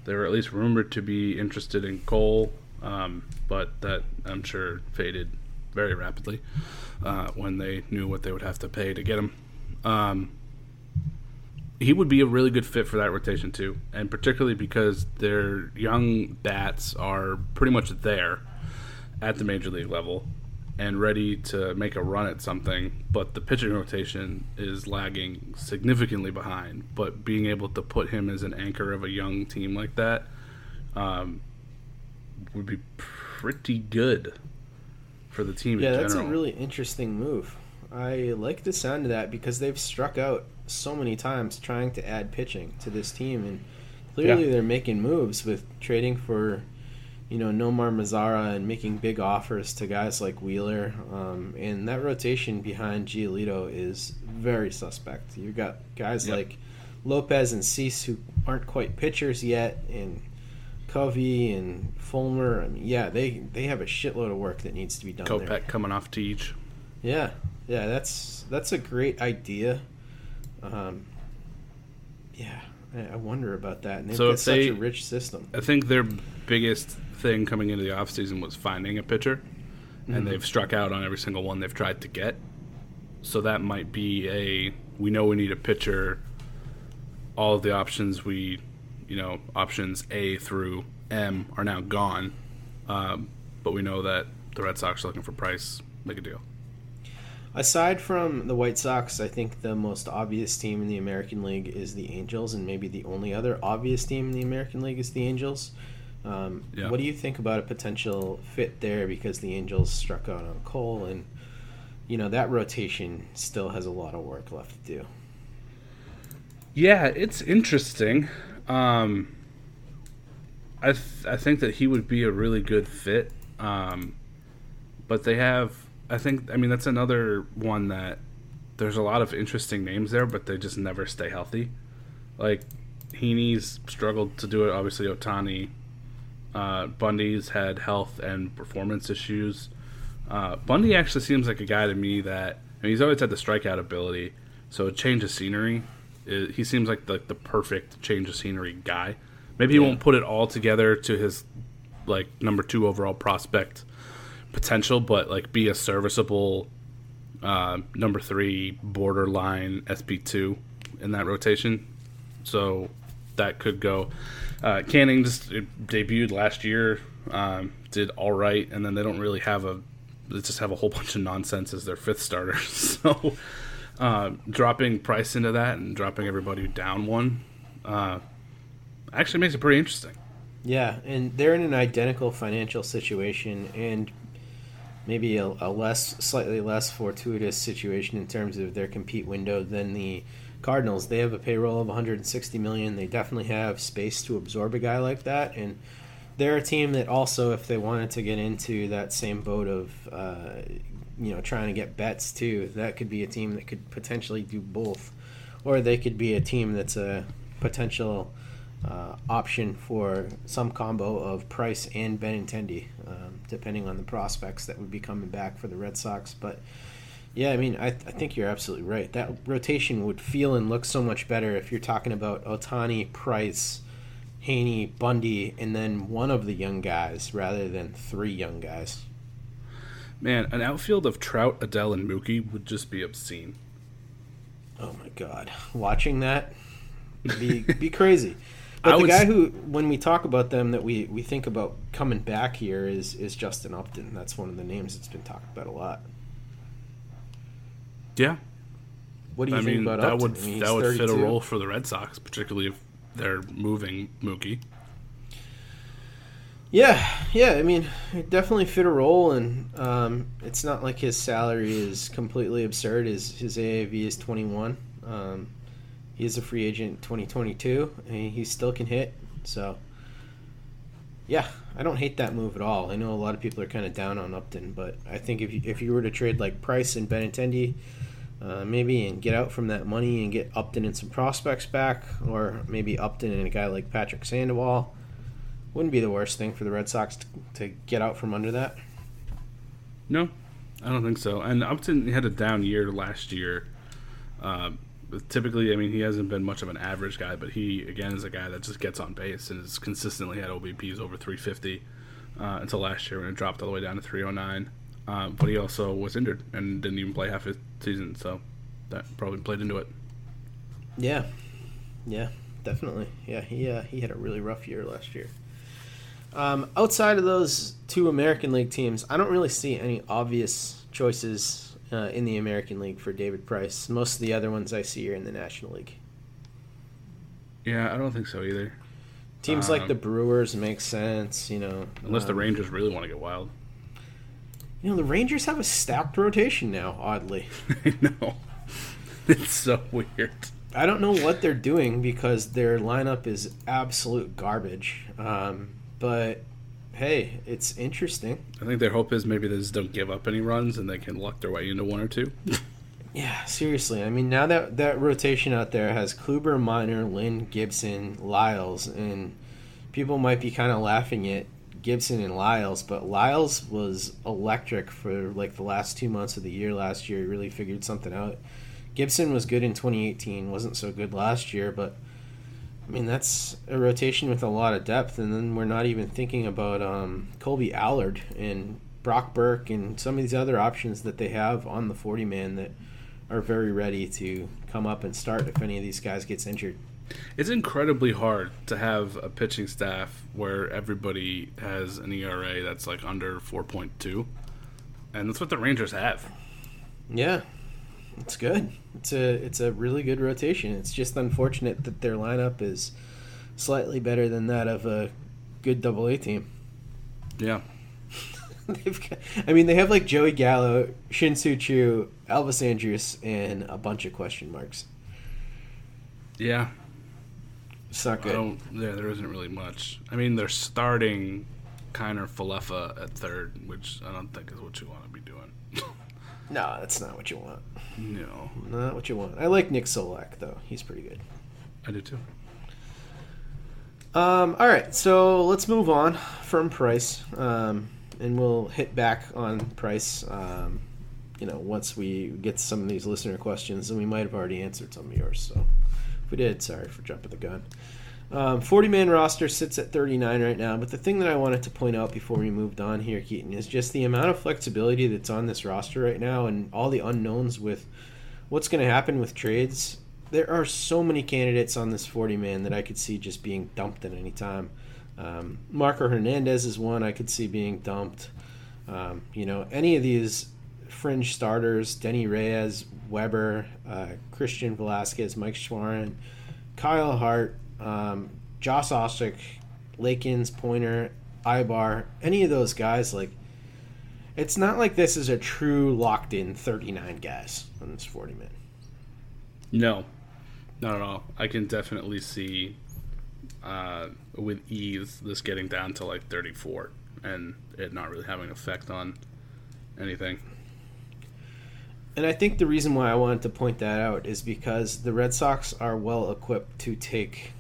they were at least rumored to be interested in Cole, um, but that I'm sure faded very rapidly uh, when they knew what they would have to pay to get him. Um, he would be a really good fit for that rotation too, and particularly because their young bats are pretty much there at the major league level and ready to make a run at something, but the pitching rotation is lagging significantly behind. But being able to put him as an anchor of a young team like that um, would be pretty good for the team. Yeah, that's a really interesting move. I like the sound of that because they've struck out so many times trying to add pitching to this team, and clearly yeah. they're making moves with trading for you know Nomar Mazara and making big offers to guys like Wheeler, um, and that rotation behind Giolito is very suspect. You've got guys yep. like Lopez and Cease who aren't quite pitchers yet, and Covey and Fulmer. I mean, yeah, they they have a shitload of work that needs to be done. Kopech there. coming off Teach. Yeah, yeah, that's that's a great idea. Um, yeah, I, I wonder about that. And they've so got such they, a rich system. I think their biggest thing coming into the offseason was finding a pitcher, mm-hmm. and they've struck out on every single one they've tried to get. So that might be a we know we need a pitcher. All of the options we, you know, options A through M are now gone, um, but we know that the Red Sox are looking for price. Make a deal. Aside from the White Sox, I think the most obvious team in the American League is the Angels, and maybe the only other obvious team in the American League is the Angels. Um, yeah. What do you think about a potential fit there? Because the Angels struck out on Cole, and you know that rotation still has a lot of work left to do. Yeah, it's interesting. Um, I th- I think that he would be a really good fit. Um, but they have, I think, I mean, that's another one that there's a lot of interesting names there, but they just never stay healthy. Like Heaney's struggled to do it. Obviously, Ohtani, uh, Bundy's had health and performance issues. Uh, Bundy actually seems like a guy to me that I mean, he's always had the strikeout ability, so a change of scenery. Is, he seems like the, the perfect change of scenery guy. Maybe he yeah. won't put it all together to his like number two overall prospect potential, but like be a serviceable uh, number three borderline SP two in that rotation. So that could go. Uh, Canning just debuted last year, um, did all right, and then they don't really have a. They just have a whole bunch of nonsense as their fifth starter. so uh, dropping Price into that and dropping everybody down one uh, actually makes it pretty interesting. Yeah, and they're in an identical financial situation and maybe a, a, less, slightly less fortuitous situation in terms of their compete window than the Cardinals. They have a payroll of 160 million. They definitely have space to absorb a guy like that, and they're a team that also, if they wanted to get into that same boat of, uh, you know, trying to get Betts too, that could be a team that could potentially do both, or they could be a team that's a potential uh, option for some combo of Price and Benintendi, um, depending on the prospects that would be coming back for the Red Sox. But yeah, I mean, I, th- I think you're absolutely right. That rotation would feel and look so much better if you're talking about Ohtani, Price, Heaney, Bundy, and then one of the young guys rather than three young guys. Man, an outfield of Trout, Adell, and Mookie would just be obscene. Oh my god, watching that be be crazy. But I the guy who, when we talk about them, that we, we think about coming back here is is Justin Upton. That's one of the names that's been talked about a lot. Yeah. What do you I think mean, about that Upton? would I mean, that would 32. fit a role for the Red Sox, particularly if they're moving Mookie. Yeah, yeah. I mean, it definitely fit a role, and um, it's not like his salary is completely absurd. His his AAV is twenty one. Um, he is a free agent 2022, and he still can hit. So, yeah, I don't hate that move at all. I know a lot of people are kind of down on Upton, but I think if you, if you were to trade like Price and Benintendi, uh, maybe and get out from that money and get Upton and some prospects back, or maybe Upton and a guy like Patrick Sandoval, wouldn't be the worst thing for the Red Sox to, to get out from under that. No, I don't think so. And Upton had a down year last year. Um, typically, I mean, he hasn't been much of an average guy, but he again is a guy that just gets on base and has consistently had OBPs over 350 uh, until last year when it dropped all the way down to 309. Uh, but he also was injured and didn't even play half his season, so that probably played into it. Yeah, yeah, definitely. Yeah, he uh, he had a really rough year last year. Um, outside of those two American League teams, I don't really see any obvious choices uh, in the American League for David Price. Most of the other ones I see are in the National League. Yeah, I don't think so either. Teams Um, like the Brewers make sense, you know. Unless the um, Rangers really want to get wild. You know, the Rangers have a stacked rotation now, oddly. I know. It's so weird. I don't know what they're doing because their lineup is absolute garbage. Um, but hey, it's interesting. I think their hope is maybe they just don't give up any runs and they can luck their way into one or two. Yeah, seriously. I mean, now that that rotation out there has Kluber, Minor, Lynn, Gibson, Lyles, and people might be kind of laughing at Gibson and Lyles, but Lyles was electric for like the last two months of the year last year. He really figured something out. Gibson was good in 2018, wasn't so good last year, but I mean that's a rotation with a lot of depth, and then we're not even thinking about um, Kolby Allard and Brock Burke and some of these other options that they have on the 40 man that are very ready to come up and start if any of these guys gets injured. It's incredibly hard to have a pitching staff where everybody has an ERA that's like under 4.2. And that's what the Rangers have. Yeah, it's good. It's a it's a really good rotation. It's just unfortunate that their lineup is slightly better than that of a good Double A team. Yeah. They've got, I mean, they have like Joey Gallo, Shin-Soo Choo, Elvis Andrus, and a bunch of question marks. Yeah. It's not I good. don't, yeah, there isn't really much. I mean, they're starting Kiner Falefa at third, which I don't think is what you want to be doing. No, that's not what you want. no. Not what you want. I like Nick Solak though. He's pretty good. I do too. Um, all right, so let's move on from Price, um, and we'll hit back on Price. Um, you know, once we get some of these listener questions, and we might have already answered some of yours. So if we did, sorry for jumping the gun. Um, 40 man roster sits at 39 right now, but the thing that I wanted to point out before we moved on here, Keaton, is just the amount of flexibility that's on this roster right now and all the unknowns with what's going to happen with trades. There are so many candidates on this 40 man that I could see just being dumped at any time. Um, Marco Hernandez is one I could see being dumped. Um, you know, any of these fringe starters, Denyi Reyes, Weber, uh, Christian Velasquez, Mike Shawaryn, Kyle Hart, um, Josh Osich, Lakins, Poyner, Ibar, any of those guys, like, it's not like this is a true locked in 39 guys on this 40 man. No, not at all. I can definitely see uh, with ease this getting down to like 34 and it not really having an effect on anything. And I think the reason why I wanted to point that out is because the Red Sox are well equipped to take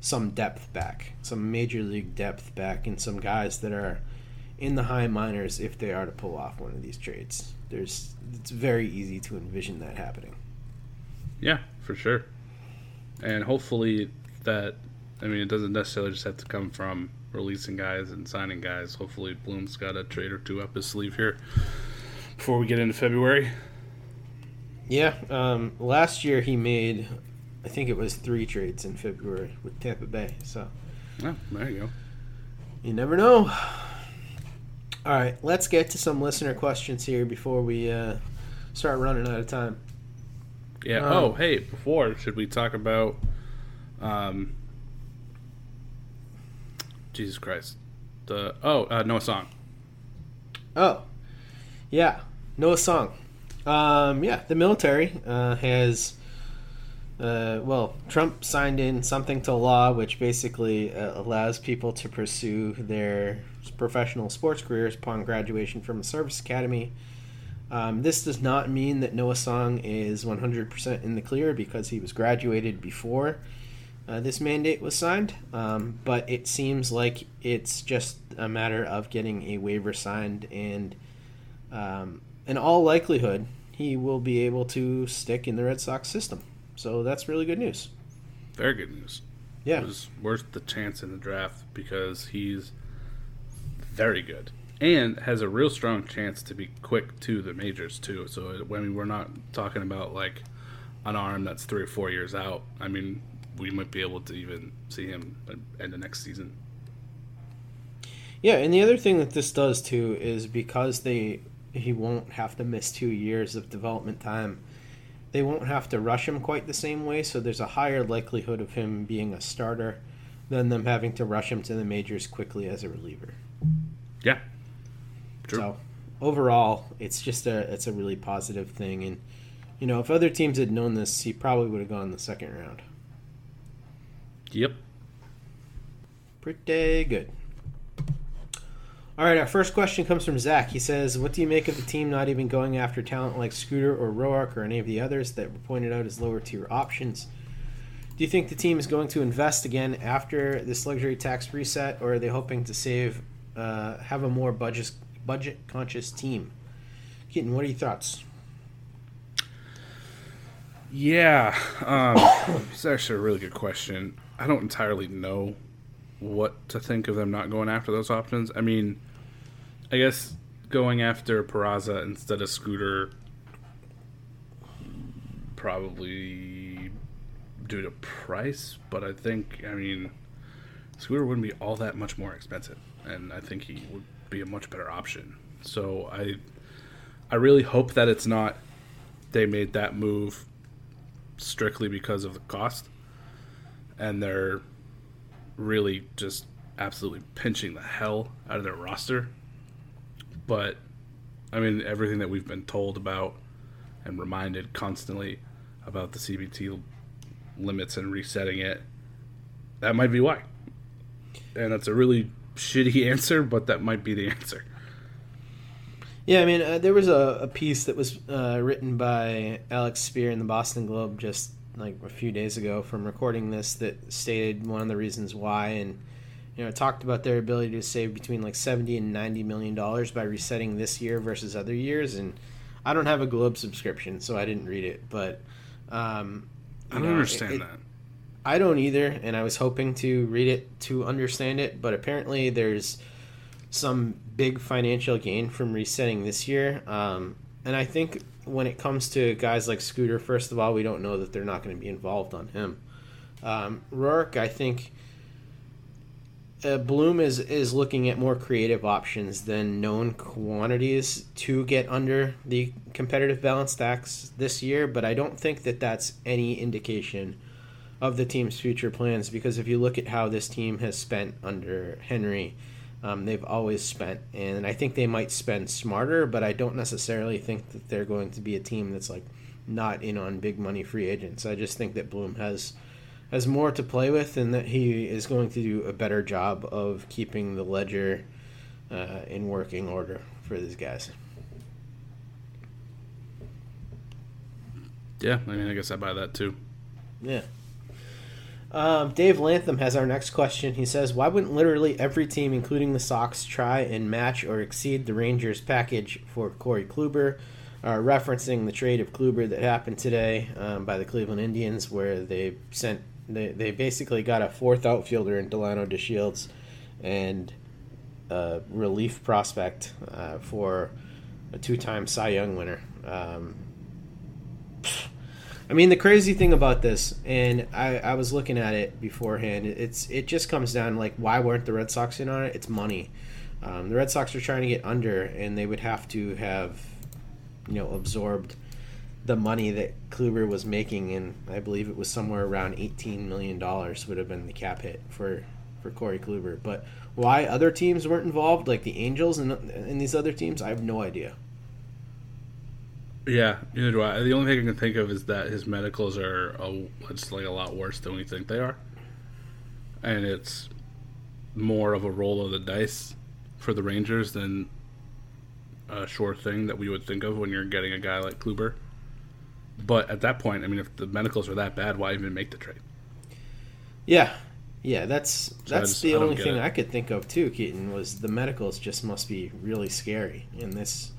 some depth back, some major league depth back, and some guys that are in the high minors if they are to pull off one of these trades. There's it's very easy to envision that happening. Yeah, for sure. And hopefully that I mean it doesn't necessarily just have to come from releasing guys and signing guys. Hopefully Bloom's got a trade or two up his sleeve here before we get into February. Yeah, um, last year he made I think it was three trades in February with Tampa Bay. So Oh, there you go. you never know. All right, let's get to some listener questions here before we uh, start running out of time. Yeah. Um, oh, hey, before should we talk about um Jesus Christ. The oh, uh, Noah Song. Oh, yeah, Noah Song. Um, yeah, the military uh, has. Uh, well, Trump signed in something to law which basically uh, allows people to pursue their professional sports careers upon graduation from a service academy. Um, this does not mean that Noah Song is 100% in the clear because he was graduated before uh, this mandate was signed, um, but it seems like it's just a matter of getting a waiver signed, and um, in all likelihood, he will be able to stick in the Red Sox system. So that's really good news. Very good news. Yeah. It was worth the chance in the draft because he's very good and has a real strong chance to be quick to the majors too. So I mean, we're not talking about like an arm that's three or four years out. I mean, we might be able to even see him end the next season. Yeah, and the other thing that this does too is because they he won't have to miss two years of development time. They won't have to rush him quite the same way, so there's a higher likelihood of him being a starter than them having to rush him to the majors quickly as a reliever. Yeah. True. So overall, it's just a it's a really positive thing, and you know if other teams had known this, he probably would have gone the second round. Yep. Pretty good. All right, our first question comes from Zach. He says, "What do you make of the team not even going after talent like Scooter or Roark or any of the others that were pointed out as lower tier options? Do you think the team is going to invest again after this luxury tax reset, or are they hoping to save, uh, have a more budget budget conscious team?" Keaton, what are your thoughts? Yeah, um, it's actually a really good question. I don't entirely know what to think of them not going after those options. I mean, I guess going after Peraza instead of Scooter probably due to price, but I think I mean Scooter wouldn't be all that much more expensive, and I think he would be a much better option. So I I really hope that it's not they made that move strictly because of the cost and they're really just absolutely pinching the hell out of their roster. But I mean, everything that we've been told about and reminded constantly about the CBT limits and resetting it, that might be why. And that's a really shitty answer, but that might be the answer. Yeah, I mean, uh, there was a, a piece that was uh, written by Alex Speier in the Boston Globe just like a few days ago from recording this that stated one of the reasons why, and you know, talked about their ability to save between like seventy and ninety million dollars by resetting this year versus other years. And I don't have a Globe subscription, so I didn't read it, but um, I don't know, understand it- that. I don't either, and I was hoping to read it to understand it, but apparently there's some big financial gain from resetting this year. Um, and I think when it comes to guys like Scooter, first of all, we don't know that they're not going to be involved on him. Um, Roark, I think uh, Bloom is is looking at more creative options than known quantities to get under the competitive balance tax this year, but I don't think that that's any indication of the team's future plans because if you look at how this team has spent under Henry, um, they've always spent, and I think they might spend smarter, but I don't necessarily think that they're going to be a team that's like not in on big money free agents. I just think that Bloom has has more to play with, and that he is going to do a better job of keeping the ledger uh, in working order for these guys. Yeah, I mean, I guess I buy that too. Yeah. Um, Dave Lantham has our next question. He says, "Why wouldn't literally every team, including the Sox, try and match or exceed the Rangers' package for Corey Kluber?" Uh, referencing the trade of Kluber that happened today um, by the Cleveland Indians, where they sent they, they basically got a fourth outfielder in Delino DeShields and a relief prospect uh, for a two-time Cy Young winner. Um, I mean, the crazy thing about this, and I, I was looking at it beforehand. It's it just comes down like why weren't the Red Sox in on it? It's money. Um, the Red Sox are trying to get under, and they would have to have, you know, absorbed the money that Kluber was making, and I believe it was somewhere around eighteen million dollars would have been the cap hit for for Corey Kluber. But why other teams weren't involved, like the Angels and and these other teams, I have no idea. Yeah, neither do I. The only thing I can think of is that his medicals are a, it's like a lot worse than we think they are, and it's more of a roll of the dice for the Rangers than a sure thing that we would think of when you're getting a guy like Kluber. But at that point, I mean, if the medicals are that bad, why even make the trade? Yeah, yeah, that's that's just- the only thing it. I could think of too, Keaton, was the medicals just must be really scary, and this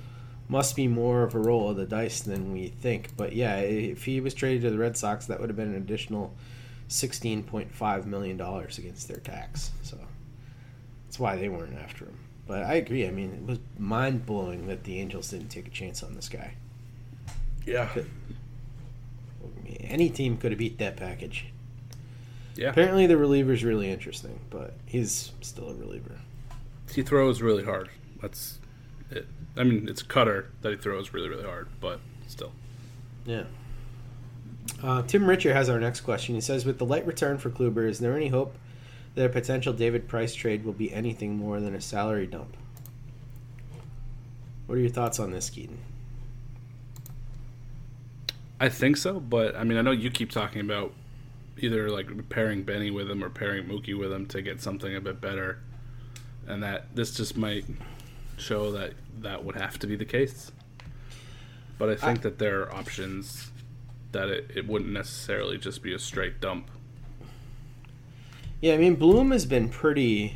must be more of a roll of the dice than we think. But yeah, if he was traded to the Red Sox, that would have been an additional sixteen point five million dollars against their tax. So that's why they weren't after him. But I agree. I mean, it was mind blowing that the Angels didn't take a chance on this guy. Yeah, any team could have beat that package. yeah. Apparently, the reliever's really interesting, but he's still a reliever. He throws really hard. That's it. I mean, it's a cutter that he throws really, really hard, but still. Yeah. Uh, Tim Richer has our next question. He says, "With the light return for Kluber, is there any hope that a potential David Price trade will be anything more than a salary dump?" What are your thoughts on this, Keaton? I think so, but I mean, I know you keep talking about either like pairing Benny with him or pairing Mookie with him to get something a bit better, and that this just might show that that would have to be the case. But I think that there are options that it, it wouldn't necessarily just be a straight dump. Yeah, I mean, Bloom has been pretty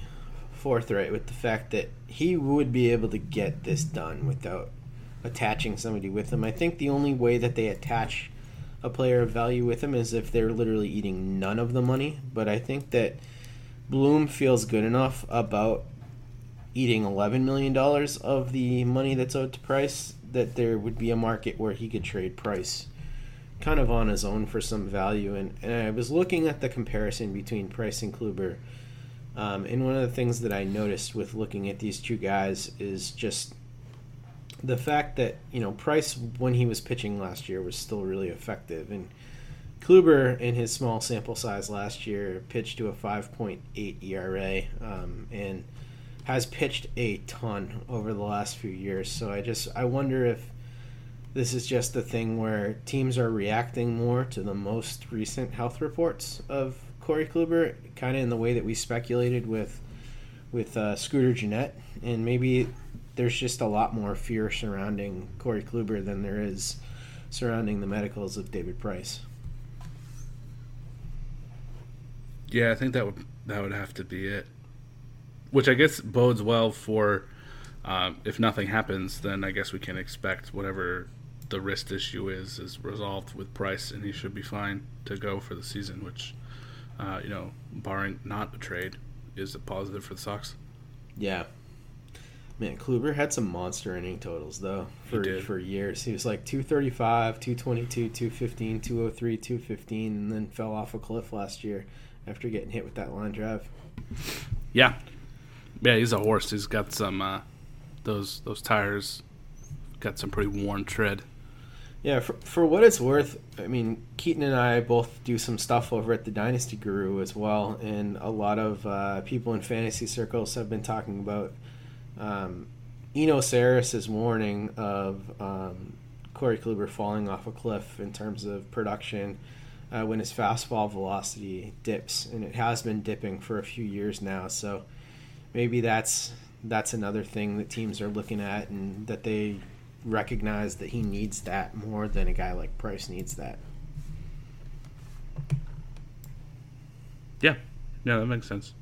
forthright with the fact that he would be able to get this done without attaching somebody with them. I think the only way that they attach a player of value with them is if they're literally eating none of the money. But I think that Bloom feels good enough about eating $11 million of the money that's owed to Price that there would be a market where he could trade Price kind of on his own for some value. And, and I was looking at the comparison between Price and Kluber. Um, and one of the things that I noticed with looking at these two guys is just the fact that, you know, Price, when he was pitching last year, was still really effective. And Kluber, in his small sample size last year, pitched to a 5.8 ERA um, and has pitched a ton over the last few years. So I just, I wonder if this is just the thing where teams are reacting more to the most recent health reports of Corey Kluber, kind of in the way that we speculated with with uh, Scooter Gennett, and maybe there's just a lot more fear surrounding Corey Kluber than there is surrounding the medicals of David Price. Yeah, I think that would that would have to be it. Which I guess bodes well for um, if nothing happens, then I guess we can expect whatever the wrist issue is is resolved with Price, and he should be fine to go for the season. Which uh, you know, barring not a trade, is a positive for the Sox. Yeah. Man, Kluber had some monster inning totals though for for years. He was like 235, 222, 215, 203, 215 and then fell off a cliff last year after getting hit with that line drive. Yeah, yeah, he's a horse. He's got some uh, those those tires, got some pretty worn tread. Yeah, for, for what it's worth, I mean, Keaton and I both do some stuff over at the Dynasty Guru as well, and a lot of uh, people in fantasy circles have been talking about um, Eno Sarris's warning of um, Corey Kluber falling off a cliff in terms of production uh, when his fastball velocity dips, and it has been dipping for a few years now. So maybe that's that's another thing that teams are looking at, and that they recognize that he needs that more than a guy like Price needs that. Yeah, yeah, that makes sense.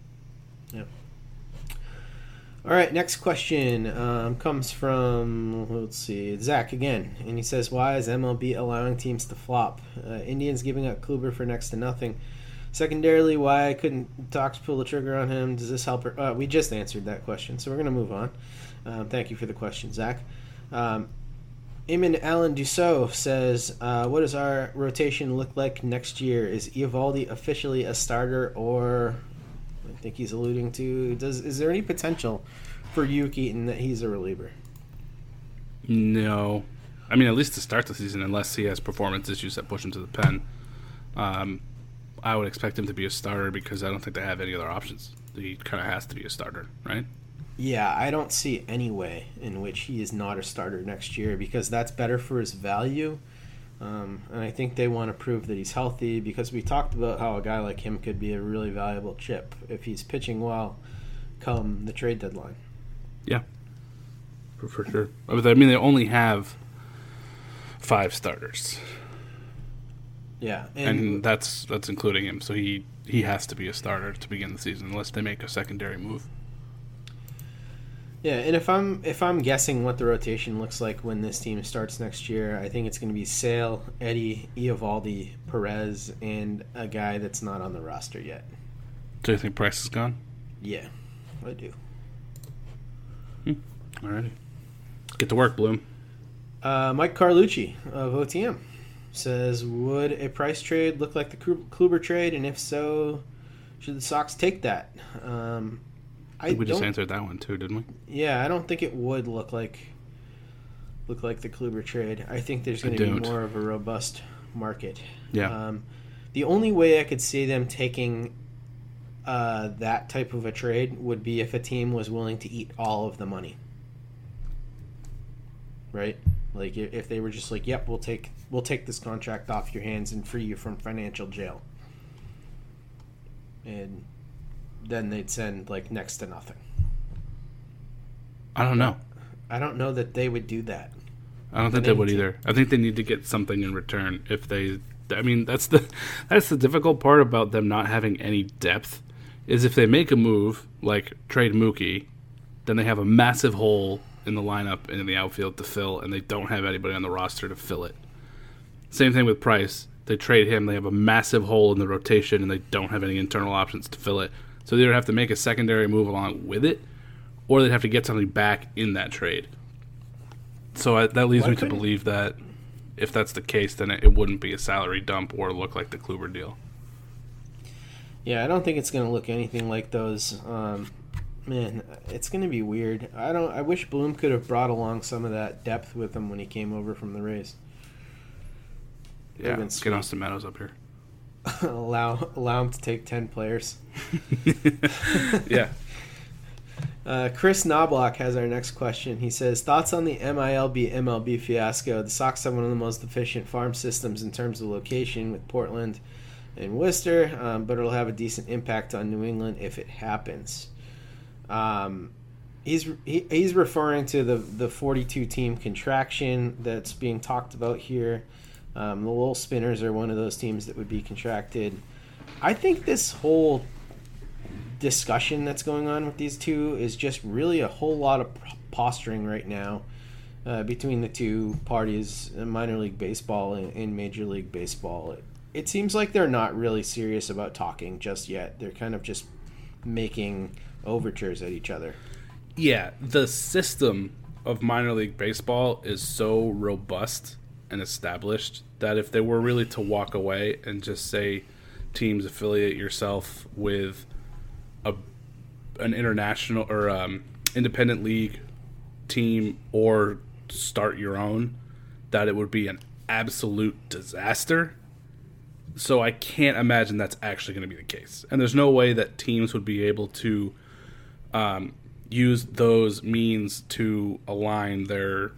All right, next question um, comes from let's see Zach again, and he says, "Why is MLB allowing teams to flop? Uh, Indians giving up Kluber for next to nothing. Secondarily, why couldn't Talks pull the trigger on him? Does this help?" Her? Uh, we just answered that question, so we're gonna move on. Um, thank you for the question, Zach. Um, Eamon Allen Dussault says, uh, "What does our rotation look like next year? Is Eovaldi officially a starter, or I think he's alluding to does is there any potential for you, Keaton, that he's a reliever? No, I mean at least to start the season, unless he has performance issues that push him to the pen. Um, I would expect him to be a starter because I don't think they have any other options. He kind of has to be a starter, right? Yeah, I don't see any way in which he is not a starter next year because that's better for his value. Um, and I think they want to prove that he's healthy because we talked about how a guy like him could be a really valuable chip if he's pitching well come the trade deadline. Yeah, for, for sure. But I mean, they only have five starters, Yeah, and, that's that's including him. So he he has to be a starter to begin the season, unless they make a secondary move. Yeah, and if I'm if I'm guessing what the rotation looks like when this team starts next year, I think it's going to be Sale, Eddie, Eovaldi, Perez, and a guy that's not on the roster yet. Do you think Price is gone? Yeah, I do. Alrighty, get to work, Bloom. Uh, Mike Carlucci of OTM says, "Would a price trade look like the Kluber trade, and if so, should the Sox take that?" Um, I think we just answered that one too, didn't we? Yeah, I don't think it would look like look like the Kluber trade. I think there's going to be more of a robust market. Yeah. Um, the only way I could see them taking uh, that type of a trade would be if a team was willing to eat all of the money. Right? Like if they were just like, "Yep, we'll take we'll take this contract off your hands and free you from financial jail." And then they'd send like next to nothing. I don't know. I don't know that they would do that. I don't think they they would to- either. I think they need to get something in return. If they, I mean, that's the that's the difficult part about them not having any depth. Is if they make a move like trade Mookie, then they have a massive hole in the lineup and in the outfield to fill, and they don't have anybody on the roster to fill it. Same thing with Price. They trade him, they have a massive hole in the rotation, and they don't have any internal options to fill it. So they would have to make a secondary move along with it, or they'd have to get something back in that trade. So I, that leads Why me to believe that if that's the case, then it, it wouldn't be a salary dump or look like the Kluber deal. Yeah, I don't think it's going to look anything like those. Um, man, it's going to be weird. I don't. I wish Bloom could have brought along some of that depth with him when he came over from the Rays. Yeah, get. Austin Meadows up here. allow allow him to take ten players. yeah, Uh, Chris Knobloch has our next question. He says, "Thoughts on the MILB MLB fiasco? The Sox have one of the most efficient farm systems in terms of location with Portland and Worcester, um, but it'll have a decent impact on New England if it happens." Um, he's he, he's referring to the the 42 team contraction that's being talked about here. Um, the Lowell Spinners are one of those teams that would be contracted. I think this whole discussion that's going on with these two is just really a whole lot of posturing right now uh, between the two parties, minor league baseball and, and major league baseball. it seems like they're not really serious about talking just yet. They're kind of just making overtures at each other. Yeah, the system of minor league baseball is so robust and established that if they were really to walk away and just say teams affiliate yourself with a an international or um, independent league team or start your own, that it would be an absolute disaster. So I can't imagine that's actually going to be the case, and there's no way that teams would be able to um, use those means to align their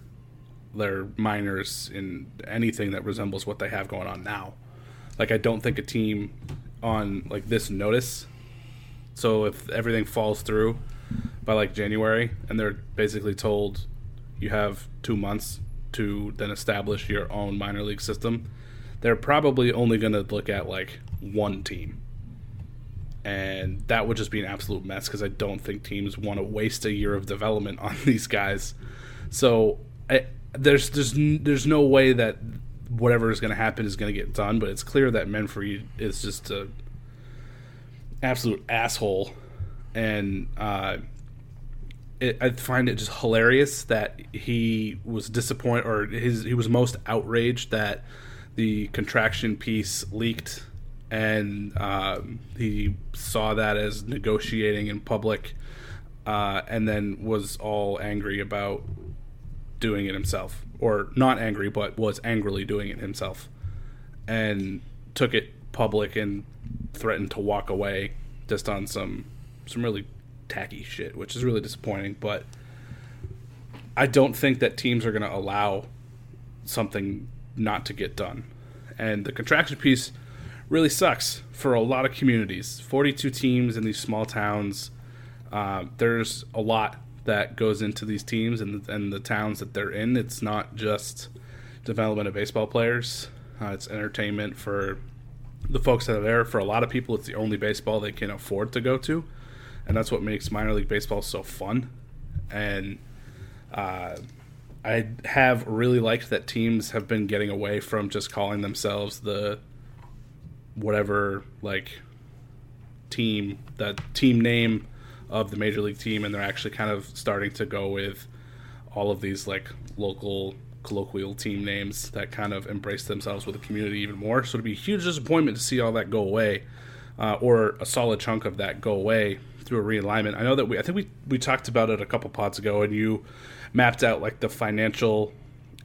their minors in anything that resembles what they have going on now. Like I don't think a team on like this notice. So if everything falls through by like January and they're basically told you have 2 months to then establish your own minor league system, they're probably only going to look at like one team. And that would just be an absolute mess because I don't think teams want to waste a year of development on these guys. So I, there's there's there's no way that whatever is going to happen is going to get done. But it's clear that Manfred is just a absolute asshole, and uh, it, I find it just hilarious that he was disappointed or his he was most outraged that the contraction piece leaked, and um, he saw that as negotiating in public. Uh, and then was all angry about doing it himself, or not angry, but was angrily doing it himself, and took it public and threatened to walk away just on some some really tacky shit, which is really disappointing. But I don't think that teams are going to allow something not to get done, and the contraction piece really sucks for a lot of communities. Forty-two teams in these small towns. Uh, there's a lot that goes into these teams and and the towns that they're in. It's not just development of baseball players. Uh, it's entertainment for the folks that are there. For a lot of people, it's the only baseball they can afford to go to, and that's what makes minor league baseball so fun. And uh, I have really liked that teams have been getting away from just calling themselves the whatever like team that team name of the major league team, and they're actually kind of starting to go with all of these like local colloquial team names that kind of embrace themselves with the community even more. So it'd be a huge disappointment to see all that go away, uh, or a solid chunk of that go away through a realignment. I know that we, I think we we talked about it a couple pods ago, and you mapped out like the financial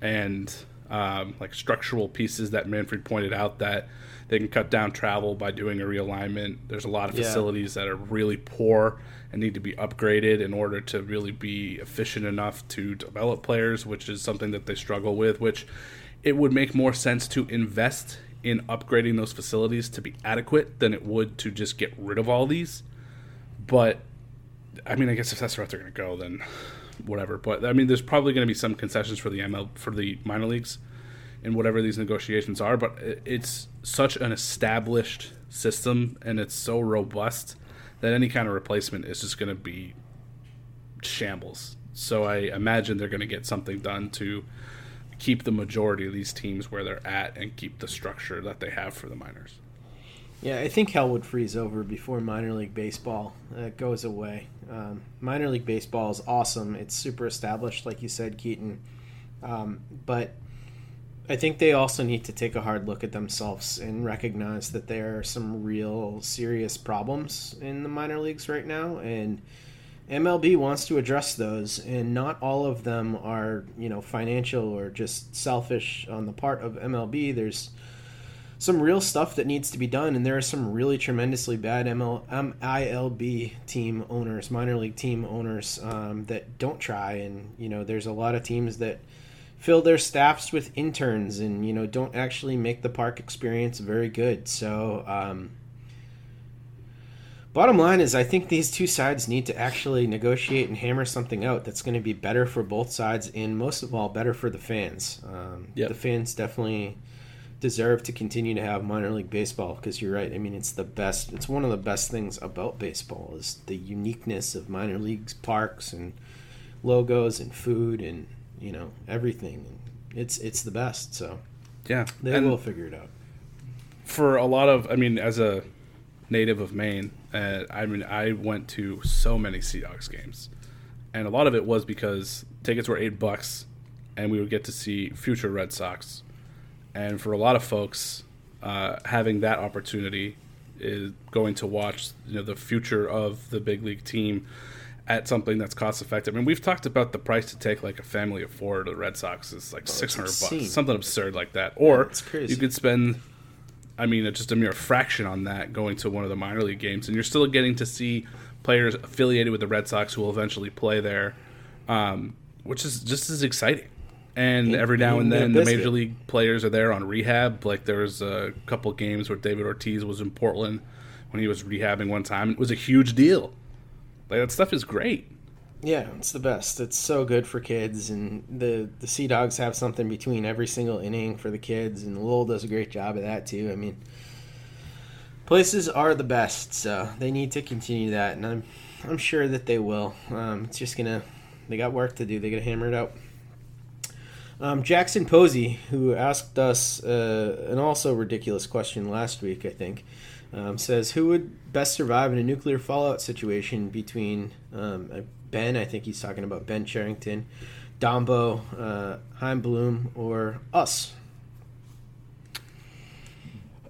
and um, like structural pieces that Manfred pointed out that they can cut down travel by doing a realignment. There's a lot of Yeah. facilities that are really poor and need to be upgraded in order to really be efficient enough to develop players, which is something that they struggle with. Which it would make more sense to invest in upgrading those facilities to be adequate than it would to just get rid of all these. But I mean, I guess if that's the route they're going to go, then whatever. But I mean, there's probably going to be some concessions for the ML for the minor leagues in whatever these negotiations are. But it's such an established system and it's so robust that any kind of replacement is just going to be shambles. So I imagine they're going to get something done to keep the majority of these teams where they're at and keep the structure that they have for the minors. Yeah, I think hell would freeze over before minor league baseball uh, goes away. Um, minor league baseball is awesome. It's super established, like you said, Keaton. Um, but I think they also need to take a hard look at themselves and recognize that there are some real serious problems in the minor leagues right now. And MLB wants to address those, and not all of them are, you know, financial or just selfish on the part of MLB. There's some real stuff that needs to be done, and there are some really tremendously bad ML, um, ILB team owners, minor league team owners um, that don't try, and you know, there's a lot of teams that fill their staffs with interns, and you know, don't actually make the park experience very good. So, um, bottom line is, I think these two sides need to actually negotiate and hammer something out that's going to be better for both sides, and most of all, better for the fans. Um, Yep. The fans definitely deserve to continue to have minor league baseball because you're right. I mean, it's the best. It's one of the best things about baseball is the uniqueness of minor leagues parks and logos and food and you know everything. It's it's the best. So Yeah, they and will figure it out. for a lot of, I mean, as a native of Maine, uh, I mean, I went to so many Sea Dogs games, and a lot of it was because tickets were eight bucks, and we would get to see future Red Sox, and for a lot of folks, uh, having that opportunity is going to watch you know the future of the big league team at something that's cost effective. I mean, we've talked about the price to take like a family of four to the Red Sox is like six hundred bucks, something absurd like that. Or you could spend, I mean, just a mere fraction on that going to one of the minor league games, and you're still getting to see players affiliated with the Red Sox who will eventually play there, um, which is just as exciting. And every now and then, the major league players are there on rehab. Like there was a couple games where David Ortiz was in Portland when he was rehabbing one time. It was a huge deal. Like that stuff is great. Yeah, it's the best. It's so good for kids, and the the Sea Dogs have something between every single inning for the kids, and Lowell does a great job of that too. I mean, places are the best, so they need to continue that, and I'm I'm sure that they will. Um, it's just gonna they got work to do. They gotta hammer it out. Um, Jackson Posey, who asked us uh, an also ridiculous question last week, I think, um, says who would best survive in a nuclear fallout situation between um, Ben, I think he's talking about Ben Cherington, Dombo, uh, Chaim Bloom, or us.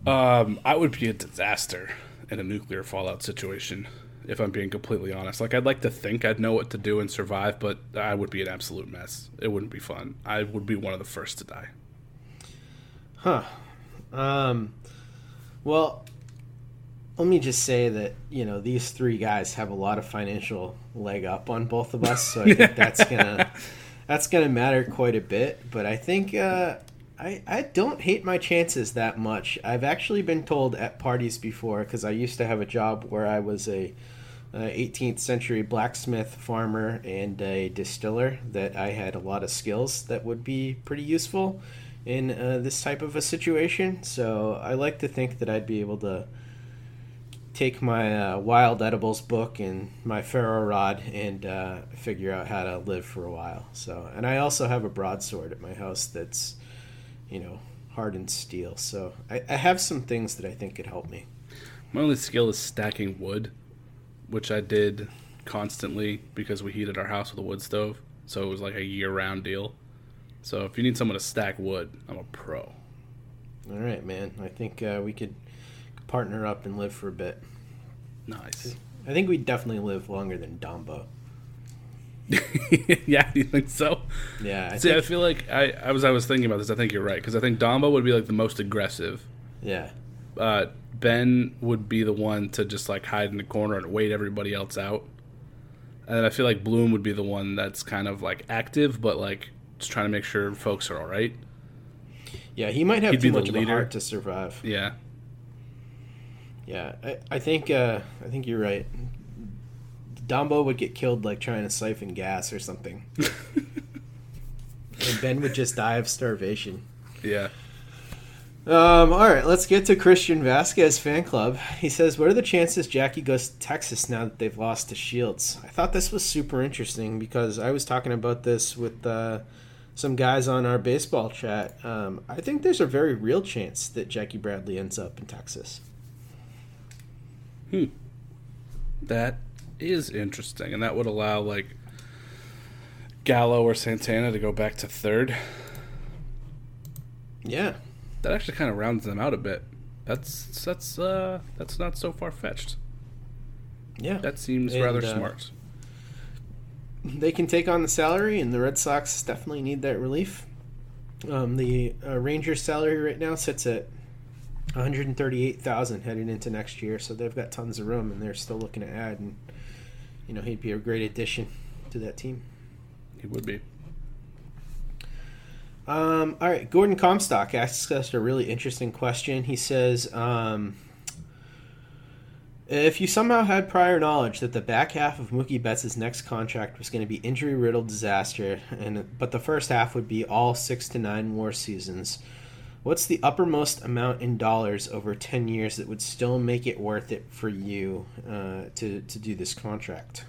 Um, I would be a disaster in a nuclear fallout situation, if I'm being completely honest. Like, I'd like to think I'd know what to do and survive, but I would be an absolute mess. It wouldn't be fun. I would be one of the first to die. Huh. Um, well, let me just say that you know these three guys have a lot of financial leg up on both of us, so I think that's gonna that's gonna matter quite a bit. But I think uh, I I don't hate my chances that much. I've actually been told at parties before because I used to have a job where I was a uh, 18th century blacksmith farmer and a distiller that I had a lot of skills that would be pretty useful in uh, this type of a situation. So I like to think that I'd be able to take my uh, wild edibles book and my ferro rod and uh, figure out how to live for a while. So, and I also have a broadsword at my house that's, you know, hardened steel. So I, I have some things that I think could help me. My only skill is stacking wood, which I did constantly because we heated our house with a wood stove. So it was like a year round deal. So if you need someone to stack wood, I'm a pro. All right, man. I think uh, we could partner up and live for a bit. Nice. I think we definitely live longer than Dombo. yeah, do you think so? Yeah, I See, I feel like I, I was I was thinking about this. I think you're right because I think Dombo would be like the most aggressive. yeah, Uh, ben would be the one to just like hide in the corner and wait everybody else out. And I feel like Bloom would be the one that's kind of like active, but like just trying to make sure folks are all right. yeah. He might have He'd too be the much of a leader. heart to survive. Yeah. Yeah, I, I think uh, I think you're right. Dombo would get killed like trying to siphon gas or something, and Ben would just die of starvation. Yeah. Um, all right, let's get to Christian Vazquez fan club. He says, "What are the chances Jackie goes to Texas now that they've lost DeShields?" I thought this was super interesting because I was talking about this with uh, some guys on our baseball chat. Um, I think there's a very real chance that Jackie Bradley ends up in Texas. That is interesting, and that would allow like Gallo or Santana to go back to third. Yeah, That actually kind of rounds them out a bit. That's that's uh that's not so far fetched. yeah. That seems And, rather uh, smart. they can take on the salary, and the Red Sox definitely need that relief. Um, the uh, Rangers' salary right now sits at one hundred thirty-eight thousand heading into next year, so they've got tons of room, and they're still looking to add. And you know, he'd be a great addition to that team. He would be. Um, all right, Gordon Comstock asks us a really interesting question. He says, um, "If you somehow had prior knowledge that the back half of Mookie Betts' next contract was going to be injury riddled disaster, and but the first half would be all six to nine more seasons, what's the uppermost amount in dollars over ten years that would still make it worth it for you uh, to to do this contract?"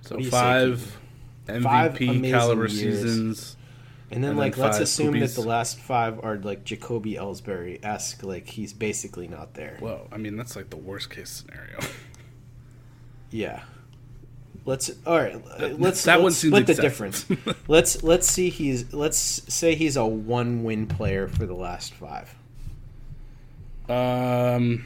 So you say, five MVP Five caliber years. seasons. And then, And then like, let's five assume that the last five are like Jacoby Ellsbury esque. Like, he's basically not there. Well, I mean that's like the worst case scenario. Yeah. Let's all right. Let's that let's split the difference. let's let's see. He's let's say he's a one win player for the last five. Um,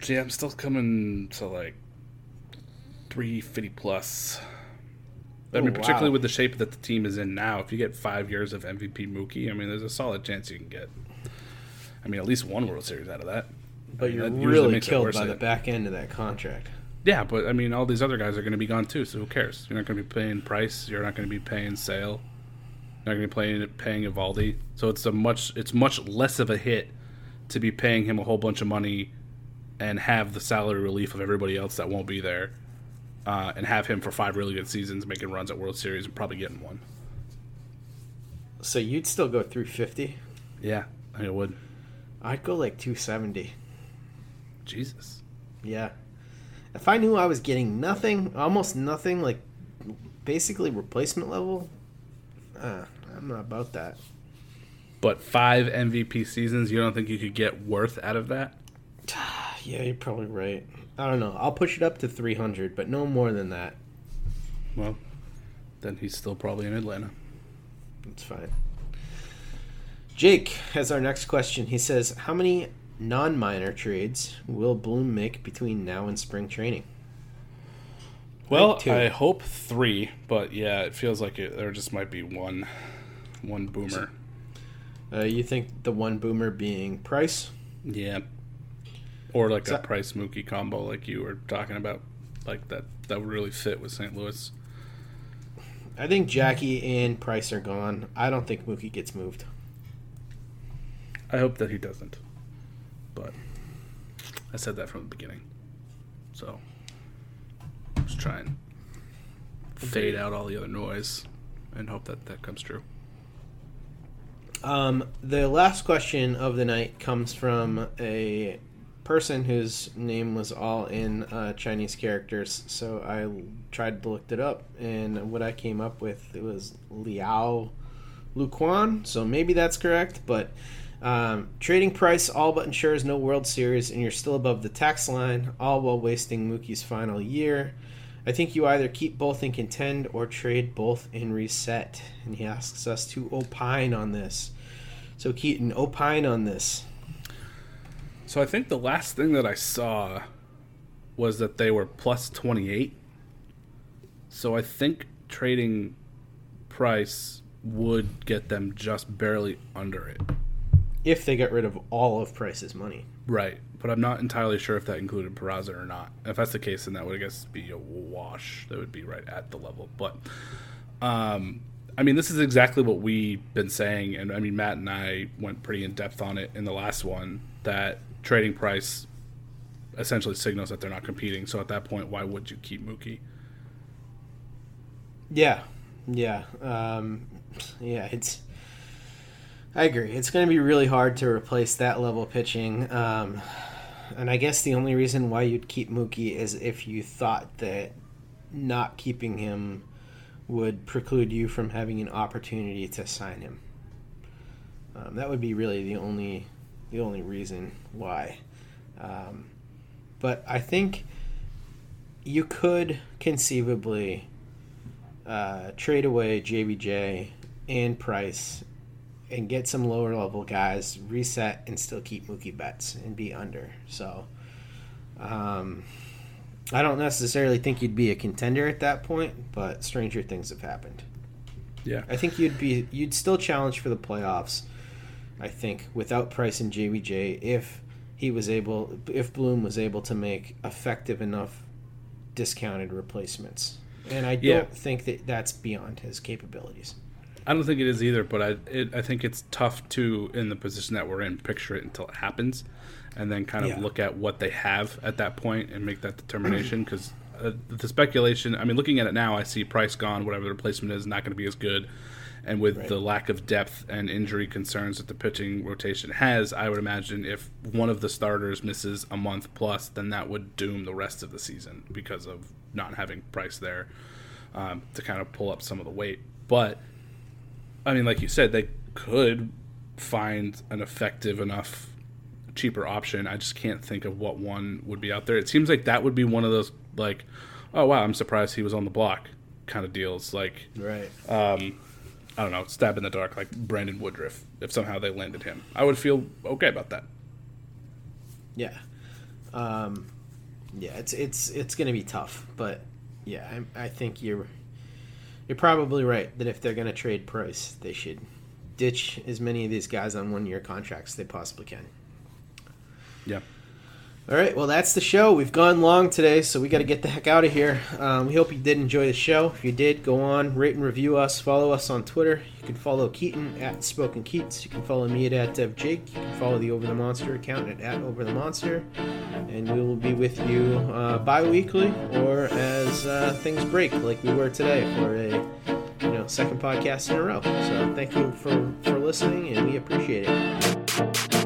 gee, I'm still coming to like 350 plus. I Oh, mean, particularly wow. with the shape that the team is in now, if you get five years of MVP Mookie, I mean, there's a solid chance you can get. I mean, at least one World Series out of that. I But mean, you're that really killed by the back end of that contract. Yeah, but I mean, all these other guys are going to be gone too. So who cares? You're not going to be paying Price. You're not going to be paying Sale. You're not going to be paying paying Eovaldi. So it's a much it's much less of a hit to be paying him a whole bunch of money and have the salary relief of everybody else that won't be there, uh, and have him for five really good seasons, making runs at World Series and probably getting one. So you'd still go 350. Yeah, I would. I'd go like 270. Jesus. Yeah. If I knew I was getting nothing, almost nothing, like basically replacement level, uh, I'm not about that. But five MVP seasons, you don't think you could get worth out of that? Yeah, you're probably right. I don't know. I'll push it up to 300, but no more than that. Well, then he's still probably in Atlanta. That's fine. Jake has our next question. He says, "How many non-minor trades will Bloom make between now and spring training?" Well, two. I hope three, but yeah, it feels like it, there just might be one, one boomer. Uh, you think the one boomer being Price? Yeah, or like So- a Price Mookie combo, like you were talking about, like that that would really fit with St. Louis. I think Jackie and Price are gone. I don't think Mookie gets moved. I hope that he doesn't, but I said that from the beginning, so just try and fade out all the other noise and hope that that comes true. Um, the last question of the night comes from a person whose name was all in uh, Chinese characters. So I tried to look it up, and what I came up with it was Liao Luquan. So maybe that's correct, but um, trading price all but ensures no World Series, and you're still above the tax line, all while wasting Mookie's final year. I think you either keep both and contend or trade both and reset. And he asks us to opine on this. So, Keaton, opine on this. So I think the last thing that I saw was that they were plus 28. So I think trading price would get them just barely under it. If they get rid of all of Price's money. Right. But I'm not entirely sure if that included Peraza or not. If that's the case, then that would, I guess, be a wash. That would be right at the level. But, um, I mean, this is exactly what we've been saying. And I mean, Matt and I went pretty in depth on it in the last one that trading price essentially signals that they're not competing. So at that point, why would you keep Mookie? Yeah. Yeah. Um, yeah, it's. I agree. It's going to be really hard to replace that level pitching. Um, and I guess the only reason why you'd keep Mookie is if you thought that not keeping him would preclude you from having an opportunity to sign him. Um, that would be really the only the only reason why. Um, but I think you could conceivably uh, trade away JBJ and Price and get some lower level guys, reset, and still keep Mookie Betts and be under. So, um, I don't necessarily think you'd be a contender at that point, but stranger things have happened. Yeah. I think you'd be you'd still challenge for the playoffs. I think without Price and JBJ, if he was able, if Bloom was able to make effective enough discounted replacements, and I don't Yeah. think that that's beyond his capabilities. I don't think it is either, but I it, I think it's tough to in the position that we're in picture it until it happens, and then kind of Yeah. look at what they have at that point and make that determination. Because uh, the speculation, I mean, looking at it now, I see price gone, whatever the replacement is, not going to be as good, And with the lack of depth and injury concerns that the pitching rotation has, I would imagine if one of the starters misses a month plus, then that would doom the rest of the season because of not having Price there um, to kind of pull up some of the weight. But I mean, like you said, they could find an effective enough cheaper option. I just can't think of what one would be out there. It seems like that would be one of those like, oh wow, I'm surprised he was on the block kind of deals. Like, Right. Um, I don't know, stab in the dark, like Brandon Woodruff. If somehow they landed him, I would feel okay about that. Yeah. Um, yeah, it's it's it's going to be tough, but yeah, I, I think you're you're probably right that if they're going to trade Price, they should ditch as many of these guys on one year contracts they possibly can. Yeah. All right, well, that's the show. We've gone long today, so we got to get the heck out of here. Um, we hope you did enjoy the show. If you did, go on, rate and review us. Follow us on Twitter. You can follow Keaton at Spoken Keats. You can follow me at, at Dev Jake. You can follow the Over the Monster account at, at Over the Monster. And we will be with you uh, bi weekly or as uh, things break, like we were today for a you know second podcast in a row. So thank you for, for listening, and we appreciate it.